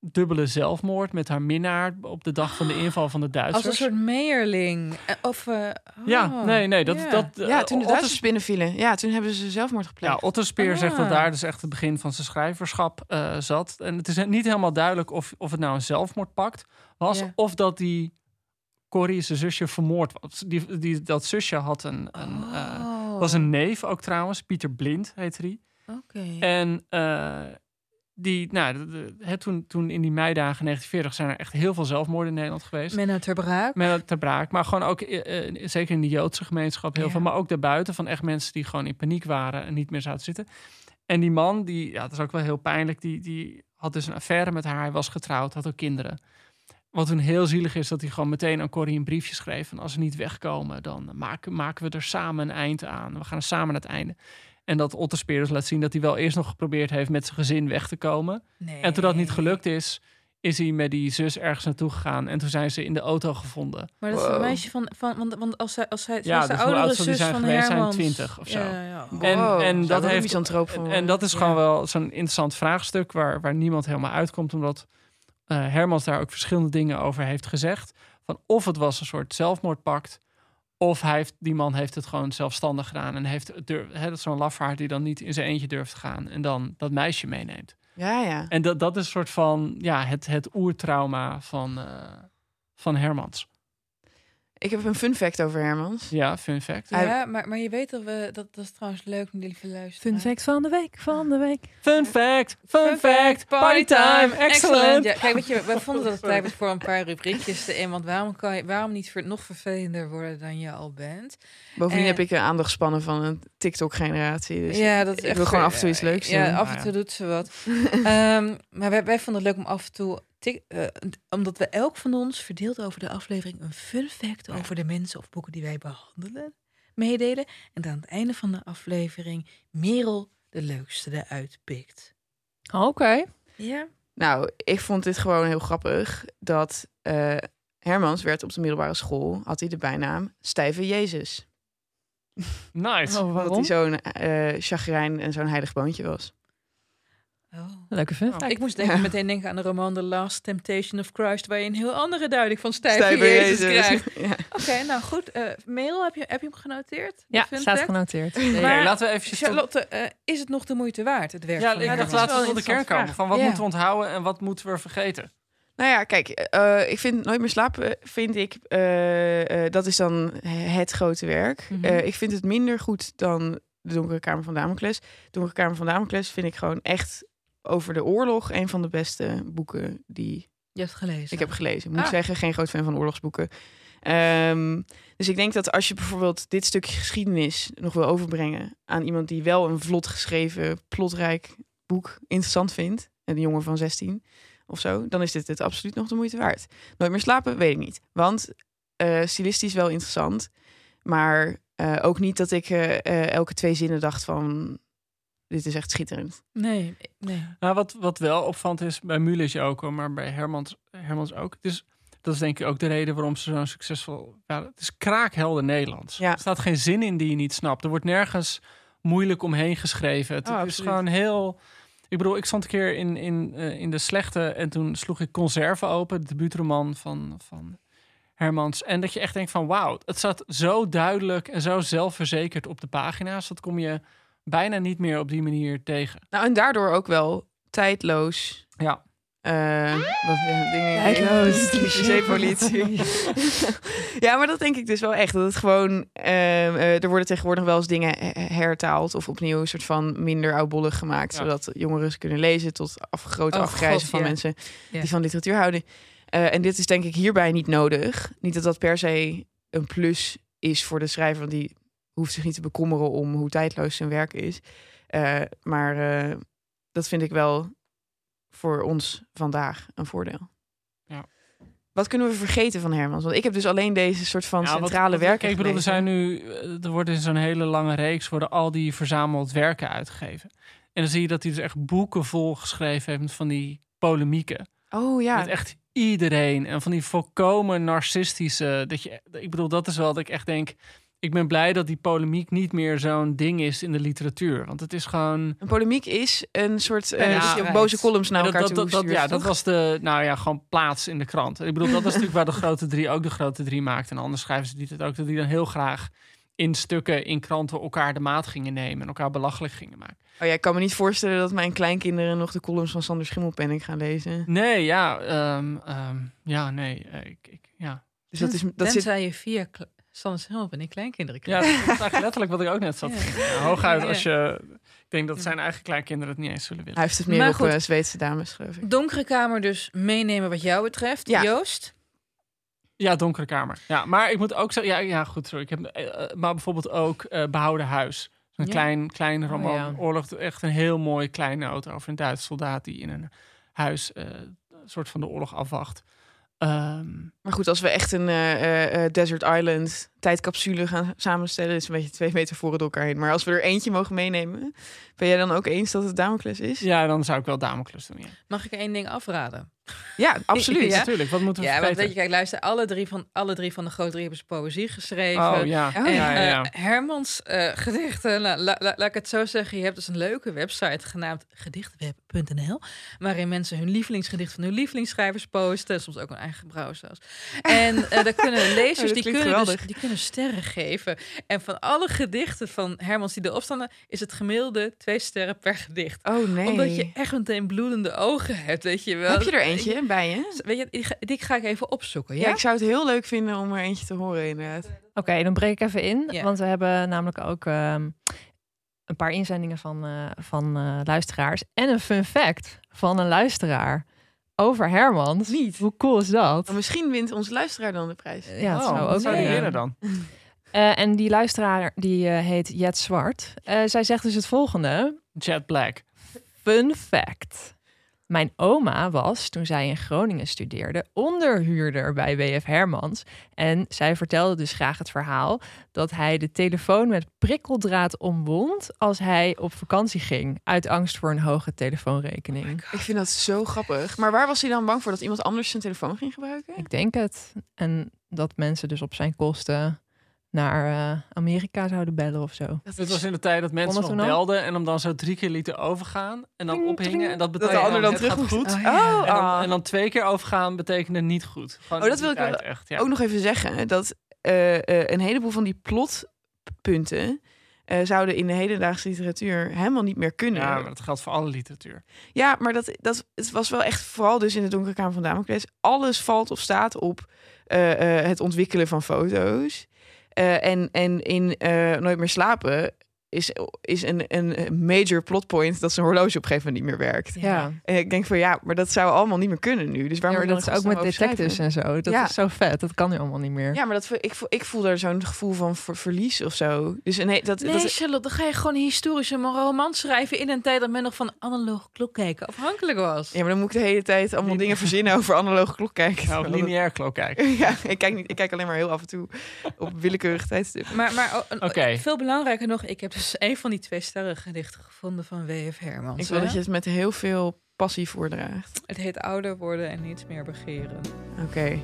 dubbele zelfmoord met haar minnaar op de dag van de inval van de Duitsers. Als een soort meerling. Eh, Of, eh, Ja, oh, nee, nee, dat, ja. dat Ja, eh, toen de Otters- Duitsers binnenvielen. Ja, toen hebben ze zelfmoord Ja, gepleegd. Otterspeer zegt dat Ah. daar dus echt het begin van zijn schrijverschap eh, zat. En het is niet helemaal duidelijk of, of het nou een zelfmoordpact was... Ja. of dat die Corrie, zijn zusje, vermoord was. Die, die, dat zusje had een, een, eh, Oh. was een neef ook trouwens. Pieter Blind heette die. Oké. En eh, die, nou, de- de- hè, toen, toen in die meidagen 1940 zijn er echt heel veel zelfmoorden in Nederland geweest. Menno ter Braak. Met het ter braak. Maar gewoon ook, eh, eh, zeker in de Joodse gemeenschap, heel Ja. veel. Maar ook daarbuiten van echt mensen die gewoon in paniek waren en niet meer zouden zitten. En die man, die, ja, dat is ook wel heel pijnlijk, die, die had dus een affaire met haar. Hij was getrouwd, had ook kinderen. Wat toen heel zielig is, dat hij gewoon meteen aan Corrie een briefje schreef. En als ze niet wegkomen, dan maken, maken we er samen een eind aan. We gaan er samen naar het einde. En dat Otterspeer dus laat zien dat hij wel eerst nog geprobeerd heeft met zijn gezin weg te komen. Nee. En toen dat niet gelukt is, is hij met die zus ergens naartoe gegaan. En toen zijn ze in de auto gevonden. Maar dat is Wow. een meisje van, van want, want als zij, als zij, Ja, de dus hoe oudere die zus zijn van geweest? Zijn. 20 of zo. Ja, ja. En, Wow, en dat heeft en, en dat is Ja. gewoon wel zo'n interessant vraagstuk waar, waar niemand helemaal uitkomt, omdat eh, Hermans daar ook verschillende dingen over heeft gezegd. Van of het was een soort zelfmoordpact, of hij heeft, die man heeft het gewoon zelfstandig gedaan en heeft durf, hè, dat is zo'n lafaard die dan niet in zijn eentje durft te gaan en dan dat meisje meeneemt. Ja, ja. En dat, dat is een soort van ja, het, het oertrauma van, eh, van Hermans. Ik heb een fun fact over Hermans. Ja, fun fact. Ja, maar, maar je weet dat we dat, dat is trouwens leuk, lieve luisteren. Fun fact van de week, van de week. Fun fact, fun fact, party time, excellent. Ja, kijk, weet je, wij [LAUGHS] vonden dat het tijd was voor een paar rubriekjes [LAUGHS] te in. Want waarom, kan je, waarom niet ver, nog vervelender worden dan je al bent? Bovendien heb ik een aandachtspannen van een TikTok-generatie. Dus ja, dat is ik echt wil gewoon ver- af en toe iets leuks Ja, doen. af en toe ja. doet ze wat. [LAUGHS] Ehm, maar wij, wij vonden het leuk om af en toe... tik- eh, omdat we elk van ons verdeeld over de aflevering... een fun fact over de mensen of boeken die wij behandelen meedelen. En dan aan het einde van de aflevering Merel de leukste eruit pikt. Oké. Ja? Nou, ik vond dit gewoon heel grappig. Dat eh, Hermans werd op de middelbare school, had hij de bijnaam Stijve Jezus. Nice. Oh, [LAUGHS] Omdat waarom? hij zo'n eh chagrijn en zo'n heilig boontje was. Oh. Leuke fun fact. Ik moest denken, Ja. meteen denken aan de roman The Last Temptation of Christ... waar je een heel andere duiding van stijve, Stijve Jezus, Jezus. krijgt. [LAUGHS] Ja. Oké, nou goed. eh Merel, heb je, heb je hem genoteerd? Ja, staat fact? genoteerd. Maar- laten we even... Charlotte, eh, is het nog de moeite waard, het werk Ja, ik dacht laten we tot de kern interessante komen. Van wat Ja. moeten we onthouden en wat moeten we vergeten? Nou ja, kijk, eh, ik vind Nooit meer slapen, vind ik, dat is dan het grote werk. Mhm. Eh, ik vind het minder goed dan De Donkere Kamer van Damocles. De Donkere Kamer van Damocles vind ik gewoon echt over de oorlog een van de beste boeken die Je hebt gelezen. ik heb gelezen. Ik moet Ah. zeggen, geen groot fan van oorlogsboeken. Ehm, dus ik denk dat als je bijvoorbeeld dit stukje geschiedenis nog wil overbrengen aan iemand die wel een vlot geschreven, plotrijk boek interessant vindt, een jongen van 16 of zo, dan is dit het absoluut nog de moeite waard. Nooit meer slapen, weet ik niet. Want eh stilistisch wel interessant, maar eh, ook niet dat ik eh, elke twee zinnen dacht van dit is echt schitterend. Nee, nee. Nou, wat, wat wel opvallend is, bij Mulisch ook, maar bij Hermans, Hermans ook. Dus dat is denk ik ook de reden waarom ze zo'n succesvol... Ja, het is kraakhelder Nederlands. Ja. Er staat geen zin in die je niet snapt. Er wordt nergens moeilijk omheen geschreven. Het, Oh, het is gewoon heel... Ik bedoel, ik stond een keer in, in, eh, in de slechte en toen sloeg ik Conserve open, de debuutroman van, van Hermans. En dat je echt denkt van wauw, het staat zo duidelijk en zo zelfverzekerd op de pagina's. Dat kom je bijna niet meer op die manier tegen. Nou, en daardoor ook wel tijdloos. Ja. Eh, wat ja, dingen. Tijdloos. [LAUGHS] Cliché-politie. [LAUGHS] ja, maar dat denk ik dus wel echt. Dat het gewoon. eh, eh, er worden tegenwoordig wel eens dingen he- hertaald of opnieuw een soort van minder oudbollig gemaakt, Ja. zodat jongeren ze kunnen lezen tot af, grote Oh, afgrijzen God, van ja. mensen Ja. die van literatuur houden. Eh, en dit is denk ik hierbij niet nodig. Niet dat dat per se een plus is voor de schrijver, want die hoeft zich niet te bekommeren om hoe tijdloos zijn werk is. Eh, maar eh, dat vind ik wel voor ons vandaag een voordeel. Ja. Wat kunnen we vergeten van Hermans? Want ik heb dus alleen deze soort van Ja, centrale wat- werken Kijk, ik bedoel, er zijn nu, eh, er worden in zo'n hele lange reeks worden al die verzameld werken uitgegeven. En dan zie je dat hij dus echt boeken vol geschreven heeft van die polemieken. Oh ja, Met echt iedereen en van die volkomen narcistische. Dat je, ik bedoel, dat is wel dat ik echt denk. Ik ben blij dat die polemiek niet meer zo'n ding is in de literatuur. Want het is gewoon. een polemiek is een soort eh, Ja, boze columns naar dat, elkaar dat, toe dat, dat- ja, dat was de, nou ja, gewoon plaats in de krant. Ik bedoel, dat is natuurlijk waar de grote drie ook de grote drie maakten. En anders schrijven ze die het ook, dat die dan heel graag in stukken in kranten elkaar de maat gingen nemen en elkaar belachelijk gingen maken. Oh ja, ik kan me niet voorstellen dat mijn kleinkinderen nog de columns van Sander Schimmelpenning gaan lezen. Nee, ja, ehm, ehm, ja, nee, eh, ik, ik, ja. Dus dat is dat zit je via Sander Schimmelp en ik kleinkinderen Ja, krijgt. dat is eigenlijk letterlijk wat ik ook net zat. Ja. Ja, hooguit Ja. als je, ik denk dat zijn eigen kleinkinderen het niet eens zullen willen. hij heeft het meer Maar op goed. eh, Zweedse dames, geloof ik. Donkere kamer dus meenemen wat jou betreft. Ja. Joost? Ja, donkere kamer. Ja, maar ik moet ook zeggen, ja, ja goed, sorry. Ik heb, eh, eh, maar bijvoorbeeld ook eh, Behouden Huis. Een Ja. klein, klein roman. ja. Oorlog, echt een heel mooi kleine auto over een Duitse soldaat die in een huis eh, een soort van de oorlog afwacht. Ehm, Maar goed, als we echt een eh, eh, eh, Desert Island tijdcapsule gaan samenstellen. Het is een beetje twee metaforen door elkaar heen. Maar als we er eentje mogen meenemen, ben jij dan ook eens dat het Damocles is? Ja, dan zou ik wel Damocles doen. Ja, Mag ik één ding afraden? Ja, absoluut. [LAUGHS] Ja? natuurlijk. Wat moeten we Ja, want weet je, kijk, luister, alle drie van, alle drie van de grote drie hebben ze poëzie geschreven. Oh ja. En ja, ja, ja. Hermans eh, gedichten, la- la- laat ik het zo zeggen, je hebt dus een leuke website genaamd gedichtweb.nl, waarin mensen hun lievelingsgedicht van hun lievelingsschrijvers posten, soms ook hun eigen brouw zelfs. En eh daar kunnen [LAUGHS] Oh, lezers, dat die, klinkt kunnen dus, die kunnen sterren geven. En van alle gedichten van Hermans die erop staan, is het gemiddelde twee sterren per gedicht. Oh nee. Omdat je echt meteen bloedende ogen hebt, weet je wel. Heb je er eentje bij je? Weet je, die ga, die ga ik even opzoeken, Ja? ja? ik zou het heel leuk vinden om er eentje te horen inderdaad. Oké, dan breek ik even in. Ja. Want we hebben namelijk ook ehm, een paar inzendingen van, eh, van eh, luisteraars. En een fun fact van een luisteraar over Hermans. Niet. Hoe cool is dat? Maar misschien wint onze luisteraar dan de prijs. Ja, het oh, zou ook zou die winnen dan? [LAUGHS] Eh, en die luisteraar die eh, heet Jet Zwart. Eh, zij zegt dus het volgende. Jet Black. Fun fact. Mijn oma was, toen zij in Groningen studeerde, onderhuurder bij WF Hermans. En zij vertelde dus graag het verhaal dat hij de telefoon met prikkeldraad omwond als hij op vakantie ging. Uit angst voor een hoge telefoonrekening. Ik vind dat zo grappig. Maar waar was hij dan bang voor dat iemand anders zijn telefoon ging gebruiken? Ik denk het. En dat mensen dus op zijn kosten naar eh, Amerika zouden bellen of zo. Dat Dit was in de tijd dat mensen dat nog belden en hem dan zo drie keer lieten overgaan en dan Tring, ophingen tring. en dat dat betekent de ander dan terug moest. goed. Oh, ja. Oh, En dan, ah. en dan twee keer overgaan betekende niet goed. Gewoon Oh, dat wil ik echt. Ja. ook nog even zeggen dat eh, eh, een heleboel van die plotpunten eh, zouden in de hedendaagse literatuur helemaal niet meer kunnen. ja, maar dat geldt voor alle literatuur. Ja, maar dat, dat, het was wel echt, vooral dus in de Donkere Kamer van Damocles, alles valt of staat op eh, eh, het ontwikkelen van foto's. Eh, en, en in eh, Nooit meer slapen is, is een, een major plotpoint dat zijn horloge op een gegeven moment niet meer werkt. Ja, En ik denk van ja, maar dat zou allemaal niet meer kunnen nu. Dus ja waarom maar dat is ook met detectives en zo. Dat Ja. is zo vet. Dat kan nu allemaal niet meer. Ja, maar dat, ik, voel, ik voel daar zo'n gevoel van ver- verlies of zo. Dus nee, dat, Nee, dat, Charlotte, dan ga je gewoon een historische roman schrijven in een tijd dat men nog van analoge klok kijken afhankelijk was. ja, maar dan moet ik de hele tijd allemaal dingen verzinnen over analoge klok kijken. Nou, lineair klok kijken. [LAUGHS] Ja, ik kijk, niet, ik kijk alleen maar heel af en toe op willekeurig tijdstip. Maar, maar oh, veel belangrijker nog, ik heb dus een van die twee sterren gedichten gevonden van W.F. Hermans. Ik wil hè? dat je het met heel veel passie voordraagt. Het heet ouder worden en niets meer begeren. Oké.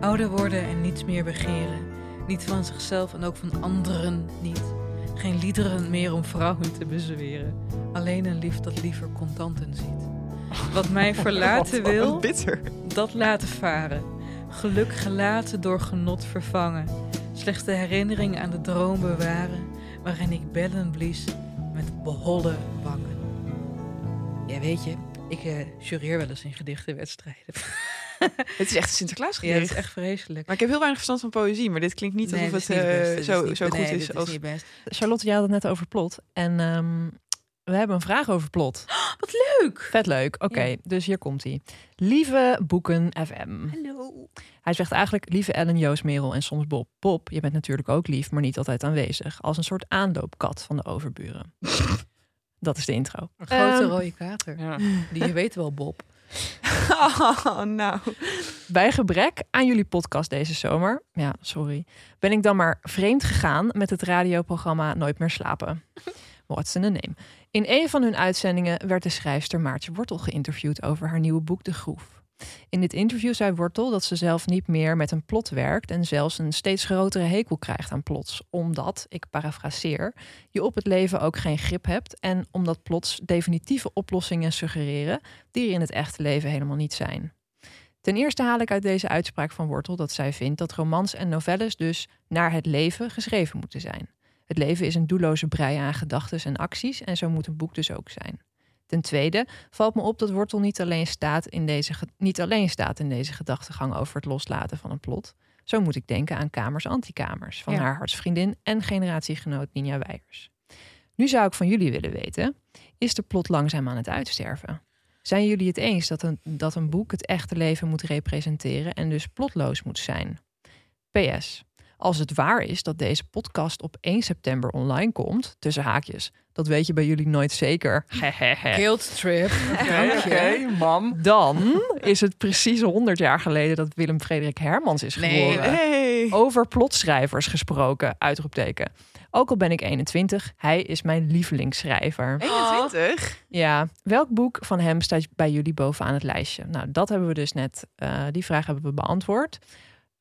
Ouder worden en niets meer begeren. Niet van zichzelf en ook van anderen niet. Geen liederen meer om vrouwen te bezweren. Alleen een lief dat liever contanten ziet. Wat mij [LAUGHS] verlaten Wat- wil, wat bitter. dat laten varen. Geluk gelaten door genot vervangen. Slechts de herinnering aan de droom bewaren. Waarin ik bellen blies met beholle wangen. Ja, weet je, ik eh jureer wel eens in gedichtenwedstrijden. [LAUGHS] Het is echt een Sinterklaas Ja, dat gedicht. is echt vreselijk. Maar ik heb heel weinig verstand van poëzie, maar dit klinkt niet Nee, alsof het is niet eh, zo, is niet- zo goed nee, is als... niet best. Charlotte, jij had het net over plot. En ehm, we hebben een vraag over plot. [GASPS] Wat leuk! Vet leuk. Oké, Ja. dus hier komt hij. Lieve Boeken FM. Hallo. Hij zegt eigenlijk lieve Ellen, Joost, Merel en soms Bob. Bob, je bent natuurlijk ook lief, maar niet altijd aanwezig. Als een soort aanloopkat van de overburen. [LAUGHS] Dat is de intro. Een grote Ehm, rode kater. Ja. [LAUGHS] Die je weet wel, Bob. [LAUGHS] Oh, nou. Bij gebrek aan jullie podcast deze zomer, ja, sorry, ben ik dan maar vreemd gegaan met het radioprogramma Nooit meer slapen. What's the name? In een van hun uitzendingen werd de schrijfster Maartje Wortel geïnterviewd over haar nieuwe boek De Groef. In dit interview zei Wortel dat ze zelf niet meer met een plot werkt en zelfs een steeds grotere hekel krijgt aan plots, omdat, ik parafraseer, je op het leven ook geen grip hebt en omdat plots definitieve oplossingen suggereren die er in het echte leven helemaal niet zijn. Ten eerste haal ik uit deze uitspraak van Wortel dat zij vindt dat romans en novelles dus naar het leven geschreven moeten zijn. Het leven is een doelloze brei aan gedachten en acties en zo moet een boek dus ook zijn. Ten tweede valt me op dat Wortel niet alleen staat in deze, niet alleen staat in deze gedachtegang over het loslaten van een plot. Zo moet ik denken aan Kamers Antikamers van Ja. haar hartsvriendin en generatiegenoot Ninja Weijers. Nu zou ik van jullie willen weten, is de plot langzaam aan het uitsterven? Zijn jullie het eens dat een, dat een boek het echte leven moet representeren en dus plotloos moet zijn? PS. Als het waar is dat deze podcast op 1 september online komt, tussen haakjes, dat weet je bij jullie nooit zeker. Guilt trip. [LAUGHS] Oké, mam. Dan is het precies 100 jaar geleden dat Willem Frederik Hermans is geboren. Nee. Over plotschrijvers gesproken, uitroepteken. Ook al ben ik 21, hij is mijn lievelingsschrijver. 21? Ja, welk boek van hem staat bij jullie bovenaan het lijstje? Nou, dat hebben we dus net, eh, die vraag hebben we beantwoord.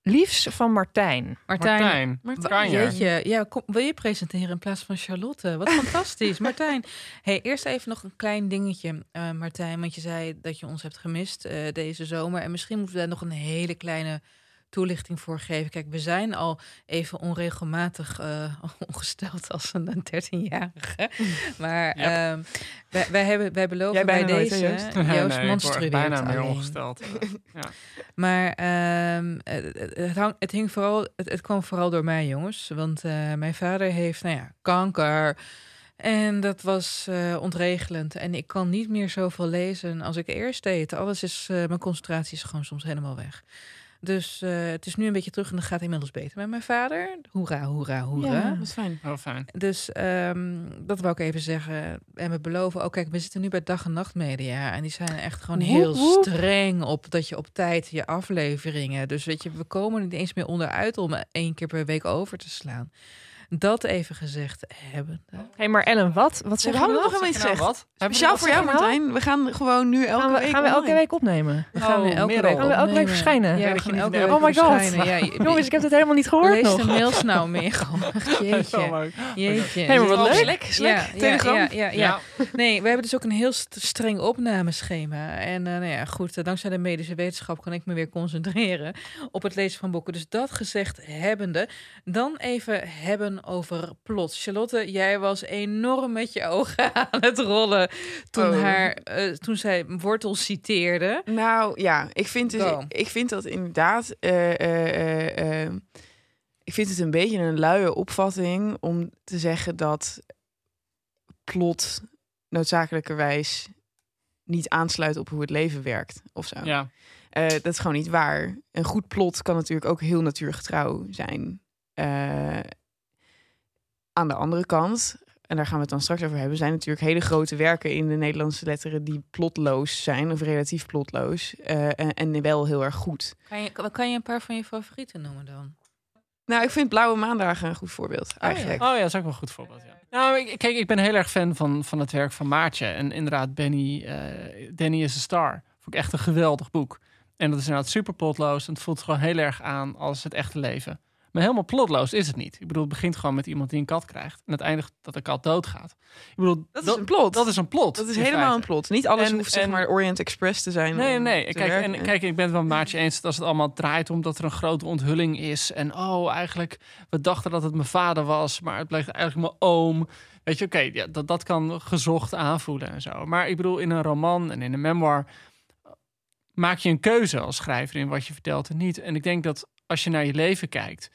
Liefs van Martijn. Martijn, Martijn. kan je? Jeetje, ja, kom, wil je presenteren in plaats van Charlotte? Wat [LAUGHS] fantastisch, Martijn. Hey, eerst even nog een klein dingetje, eh, Martijn. Want je zei dat je ons hebt gemist eh, deze zomer. En misschien moeten we daar nog een hele kleine toelichting voor geven. Kijk, we zijn al even onregelmatig eh, [LAUGHS] ongesteld als een 13-jarige. [LAUGHS] Maar ehm, wij, wij, hebben, wij beloven Jij bij nooit, deze... Joost? Joost Nee, monstrueert bijna meer ongesteld. eh. ja. [LAUGHS] Maar ehm, het, het, het hang- het hing vooral, het, het kwam vooral door mij, jongens. Want eh, mijn vader heeft, nou ja, kanker. En dat was eh, ontregelend. En ik kan niet meer zoveel lezen als ik eerst deed. Alles is, mijn concentratie is gewoon soms helemaal weg. Dus eh, het is nu een beetje terug en het gaat inmiddels beter met mijn vader. Hoera, hoera, hoera. Ja. Dat is fijn. Heel fijn. Dus ehm, dat wou ik even zeggen. En we beloven ook, kijk, we zitten nu bij dag en nacht media. En die zijn echt gewoon Woep, heel woep. streng op dat je op tijd je afleveringen. Dus weet je, we komen er niet eens meer onderuit om één keer per week over te slaan. Dat even gezegd hebben. Hé, hey, maar Ellen, wat? Wat We zeg je hadden nou? nog helemaal niet Zeg je nou wat? We Speciaal voor jou, je? Martijn. We gaan gewoon nu elke Gaan we, week gaan we elke online. week opnemen? We gaan Oh, elke Merel. week Gaan we elke week verschijnen? Ja, Ja, we dat gaan je elke niet week Oh my god. Ja, je- [LAUGHS] Jongens, ik heb het helemaal niet gehoord Lees nog. de mails nou Zo [LAUGHS] Jeetje. leuk. Jeetje. Hey, maar wat Oh, leuk. Ja, Telegram. Ja, ja, ja, Ja. Nee, we hebben dus ook een heel st- streng opnameschema. En eh, nou ja, goed, eh, dankzij de medische wetenschap kan ik me weer concentreren op het lezen van boeken. Dus dat gezegd hebbende, dan even hebben over plot. Charlotte, jij was enorm met je ogen [LAUGHS] aan het rollen toen, Oh. haar, eh, toen zij wortel citeerde. Nou ja, ik vind, dus, Go. ik vind dat inderdaad. eh, eh, eh, eh, ik vind het een beetje een luie opvatting om te zeggen dat plot noodzakelijkerwijs niet aansluit op hoe het leven werkt of zo. Ja. Eh, dat is gewoon niet waar. Een goed plot kan natuurlijk ook heel natuurgetrouw zijn. Eh, aan de andere kant, en daar gaan we het dan straks over hebben, zijn natuurlijk hele grote werken in de Nederlandse letteren die plotloos zijn, of relatief plotloos, eh, en, en wel heel erg goed. Kan je, kan- kan je een paar van je favorieten noemen dan? Nou, ik vind Blauwe Maandagen een goed voorbeeld, eigenlijk. Oh ja, dat is ook wel een goed voorbeeld. Ja. Nou, ik, kijk, ik ben heel erg fan van, van het werk van Maartje. En inderdaad, Benny, eh, Danny is a Star. Vond ik echt een geweldig boek. En dat is inderdaad super plotloos. En het voelt gewoon heel erg aan als het echte leven. Maar helemaal plotloos is het niet. Ik bedoel, het begint gewoon met iemand die een kat krijgt. En het eindigt dat de kat doodgaat. Ik bedoel, Dat is een plot. Dat is een plot. Dat is helemaal feite. een plot. Niet alles En- hoeft zeg maar Orient Express te zijn. Nee, nee. Kijk, werken. en, kijk, ik ben het wel Maartje eens dat als het allemaal draait om dat er een grote onthulling is. En oh, eigenlijk, we dachten dat het mijn vader was, maar het bleek eigenlijk mijn oom. Weet je, oké, ja, dat, dat kan gezocht aanvoelen en zo. Maar ik bedoel, in een roman en in een memoir maak je een keuze als schrijver in wat je vertelt en niet. En ik denk dat als je naar je leven kijkt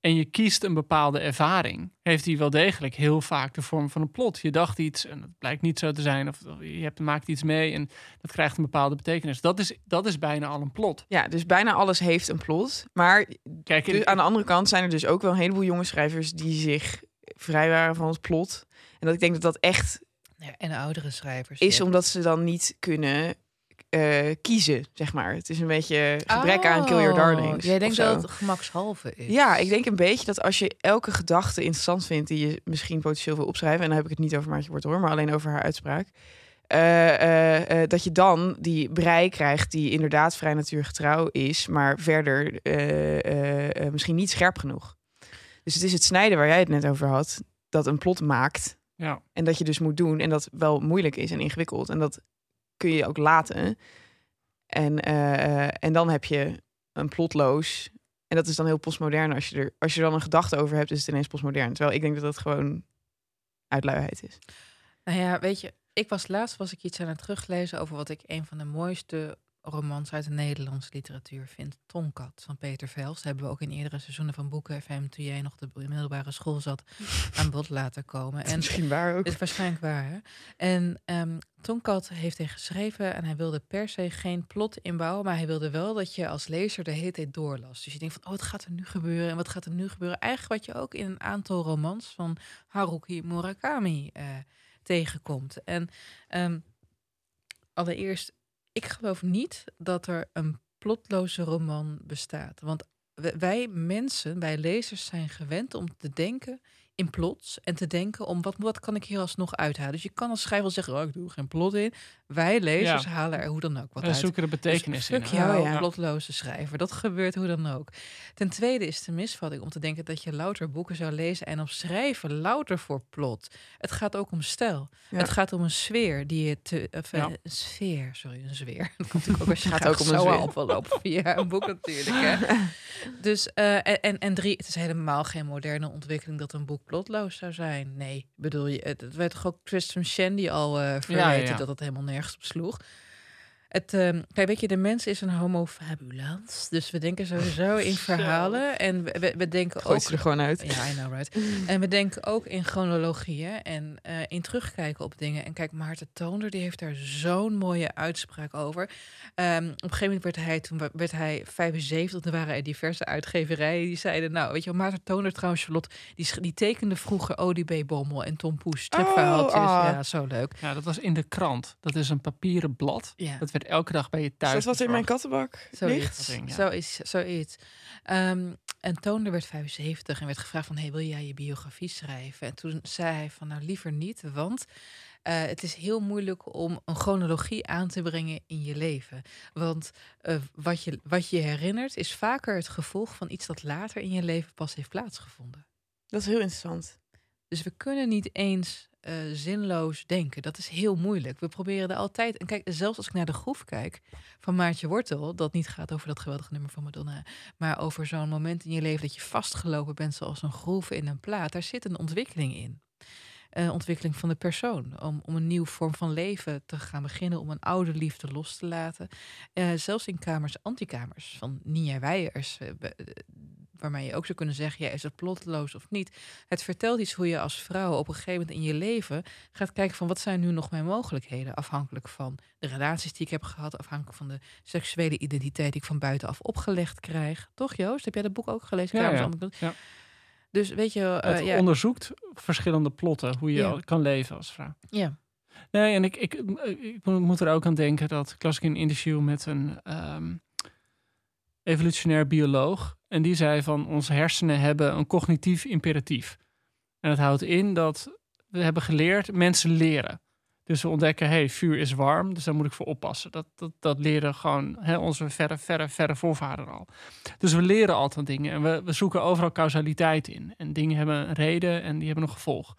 en je kiest een bepaalde ervaring, heeft die wel degelijk heel vaak de vorm van een plot. Je dacht iets en het blijkt niet zo te zijn, of je hebt, maakt iets mee en dat krijgt een bepaalde betekenis. Dat is, dat is bijna al een plot. Ja, dus bijna alles heeft een plot. Maar Kijk, dus aan de andere kant zijn er dus ook wel een heleboel jonge schrijvers die zich vrij waren van het plot. En dat ik denk dat dat echt Ja, en oudere schrijvers. is ja. omdat ze dan niet kunnen eh, kiezen, zeg maar. Het is een beetje gebrek aan Kill Your Oh, Darlings. Jij denkt dat het gemakshalve is. Ja, ik denk een beetje dat als je elke gedachte interessant vindt die je misschien potentieel wil opschrijven, en dan heb ik het niet over Maartje Wortel, hoor, maar alleen over haar uitspraak, eh, eh, eh, dat je dan die brei krijgt die inderdaad vrij natuurgetrouw is, maar verder eh, eh, eh, misschien niet scherp genoeg. Dus het is het snijden waar jij het net over had, dat een plot maakt Ja. en dat je dus moet doen en dat wel moeilijk is en ingewikkeld en dat kun je ook laten. En, eh, en dan heb je een plotloos en dat is dan heel postmodern. Als je er, als je dan een gedachte over hebt, is het ineens postmodern. Terwijl ik denk dat dat gewoon uit luiheid is. Nou ja, weet je, ik was laatst was ik iets aan het teruglezen over wat ik een van de mooiste romans uit de Nederlandse literatuur vind. Tonkat van Peter Vels. Hebben we ook in eerdere seizoenen van Boeken FM, toen jij nog de middelbare school zat, [LAUGHS] aan bod laten komen. En Misschien waar ook. Het is waarschijnlijk waar. Hè? En ehm Tonkat heeft hij geschreven en hij wilde per se geen plot inbouwen, maar hij wilde wel dat je als lezer de hele tijd doorlas. Dus je denkt van, oh, wat gaat er nu gebeuren en wat gaat er nu gebeuren? Eigenlijk wat je ook in een aantal romans van Haruki Murakami eh, tegenkomt. En ehm, allereerst, ik geloof niet dat er een plotloze roman bestaat. Want wij mensen, wij lezers zijn gewend om te denken in plots en te denken om wat, wat kan ik hier alsnog uithalen. Dus je kan als schrijver zeggen, oh, ik doe geen plot in. Wij lezers Ja. halen er hoe dan ook wat We uit. zoeken de betekenis dus in. jou, Oh, ja. plotloze schrijver. Dat gebeurt hoe dan ook. Ten tweede is de misvatting om te denken dat je louter boeken zou lezen en op schrijven louter voor plot. Het gaat ook om stijl. Ja. Het gaat om een sfeer die je te, of, eh, Ja. een sfeer, sorry, een sfeer. [LAUGHS] Dat komt ook als je Gaat gaat ook om een zo sfeer. op lopen via een boek natuurlijk. Hè? [LAUGHS] Dus eh, en, en, en drie, het is helemaal geen moderne ontwikkeling dat een boek plotloos zou zijn. Nee, bedoel je, het, het werd toch ook Tristram Shandy al eh verweten ja. dat het helemaal nergens op sloeg. Het, ehm, kijk, weet je, de mens is een homo fabulans. Dus we denken sowieso [LAUGHS] in verhalen. En we, we, we denken Gooi ook... er gewoon uit. Ja, I know, right. En we denken ook in chronologieën en eh, in terugkijken op dingen. En kijk, Maarten Toonder, die heeft daar zo'n mooie uitspraak over. Ehm, op een gegeven moment werd hij, toen werd hij 75, er waren er diverse uitgeverijen die zeiden, nou, weet je wel, Maarten Toonder trouwens, Charlotte, die, tekende vroeger ODB Bommel en Tom Poes, stripverhaaltjes. ah. Ja, zo leuk. Ja, dat was in de krant. Dat is een papieren blad. Ja. Dat werd elke dag bij je thuis. Is dat wat in mijn kattenbak ligt? Ding, ja. Zoiets. zoiets. Ehm, en Toonder werd 75 en werd gevraagd van... Hey, wil jij je biografie schrijven? En toen zei hij van, nou liever niet, want... eh, het is heel moeilijk om een chronologie aan te brengen in je leven. Want eh, wat, je, wat je herinnert is vaker het gevolg van iets dat later in je leven pas heeft plaatsgevonden. Dat is heel interessant. Dus we kunnen niet eens eh, zinloos denken. Dat is heel moeilijk. We proberen er altijd. En kijk, zelfs als ik naar de groef kijk van Maartje Wortel, dat niet gaat over dat geweldige nummer van Madonna, maar over zo'n moment in je leven dat je vastgelopen bent zoals een groef in een plaat. Daar zit een ontwikkeling in. Een ontwikkeling van de persoon. Om, om een nieuwe vorm van leven te gaan beginnen. Om een oude liefde los te laten. Eh, zelfs in kamers, antikamers van Nia Weijers. Waarmee je ook zou kunnen zeggen, ja, is het plotloos of niet? Het vertelt iets hoe je als vrouw op een gegeven moment in je leven gaat kijken van wat zijn nu nog mijn mogelijkheden, afhankelijk van de relaties die ik heb gehad, afhankelijk van de seksuele identiteit die ik van buitenaf opgelegd krijg. Toch Joost? Heb jij dat boek ook gelezen? Ja, ja. Dus weet je, eh, Het ja, onderzoekt verschillende plotten, hoe je Ja. kan leven als vrouw. ja, Nee, en ik, ik, ik moet er ook aan denken dat ik las ik een interview met een ehm, evolutionair bioloog. En die zei van onze hersenen hebben een cognitief imperatief. En dat houdt in dat we hebben geleerd, mensen leren. Dus we ontdekken, hey, vuur is warm, dus daar moet ik voor oppassen. Dat, dat, dat leren gewoon hè, onze verre, verre, verre voorvader al. Dus we leren altijd dingen en we, we zoeken overal causaliteit in. En dingen hebben een reden en die hebben een gevolg.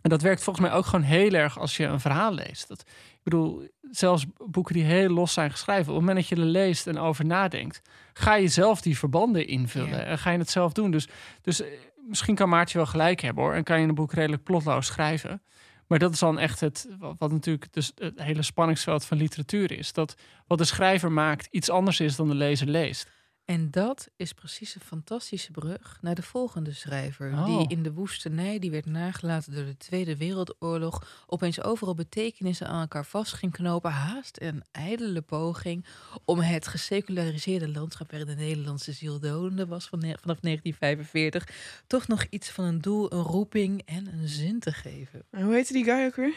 En dat werkt volgens mij ook gewoon heel erg als je een verhaal leest. Dat, bedoel, zelfs boeken die heel los zijn geschreven, op het moment dat je er leest en over nadenkt, ga je zelf die verbanden invullen Ja. en ga je het zelf doen. Dus, dus eh, misschien kan Maartje wel gelijk hebben hoor, en kan je een boek redelijk plotloos schrijven. Maar dat is dan echt het, wat, wat natuurlijk dus het hele spanningsveld van literatuur is. Dat wat de schrijver maakt iets anders is dan de lezer leest. En dat is precies een fantastische brug naar de volgende schrijver. Oh. Die in de woestenij, die werd nagelaten door de Tweede Wereldoorlog, opeens overal betekenissen aan elkaar vast ging knopen. Haast een ijdele poging om het geseculariseerde landschap waarin de Nederlandse ziel dodende was van vanaf 1945, toch nog iets van een doel, een roeping en een zin te geven. En hoe heette die guy ook weer?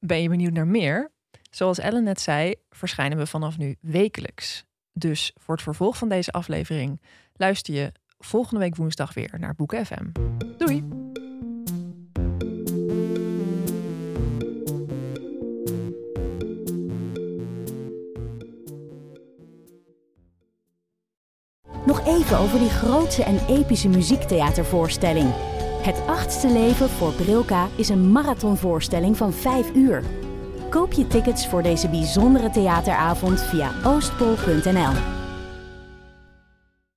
Ben je benieuwd naar meer? Zoals Ellen net zei, verschijnen we vanaf nu wekelijks. Dus voor het vervolg van deze aflevering luister je volgende week woensdag weer naar Boeken FM. Doei! Nog even over die grootse en epische muziektheatervoorstelling. Het achtste leven voor Brilka is een marathonvoorstelling van 5 uur. Koop je tickets voor deze bijzondere theateravond via oostpol.nl.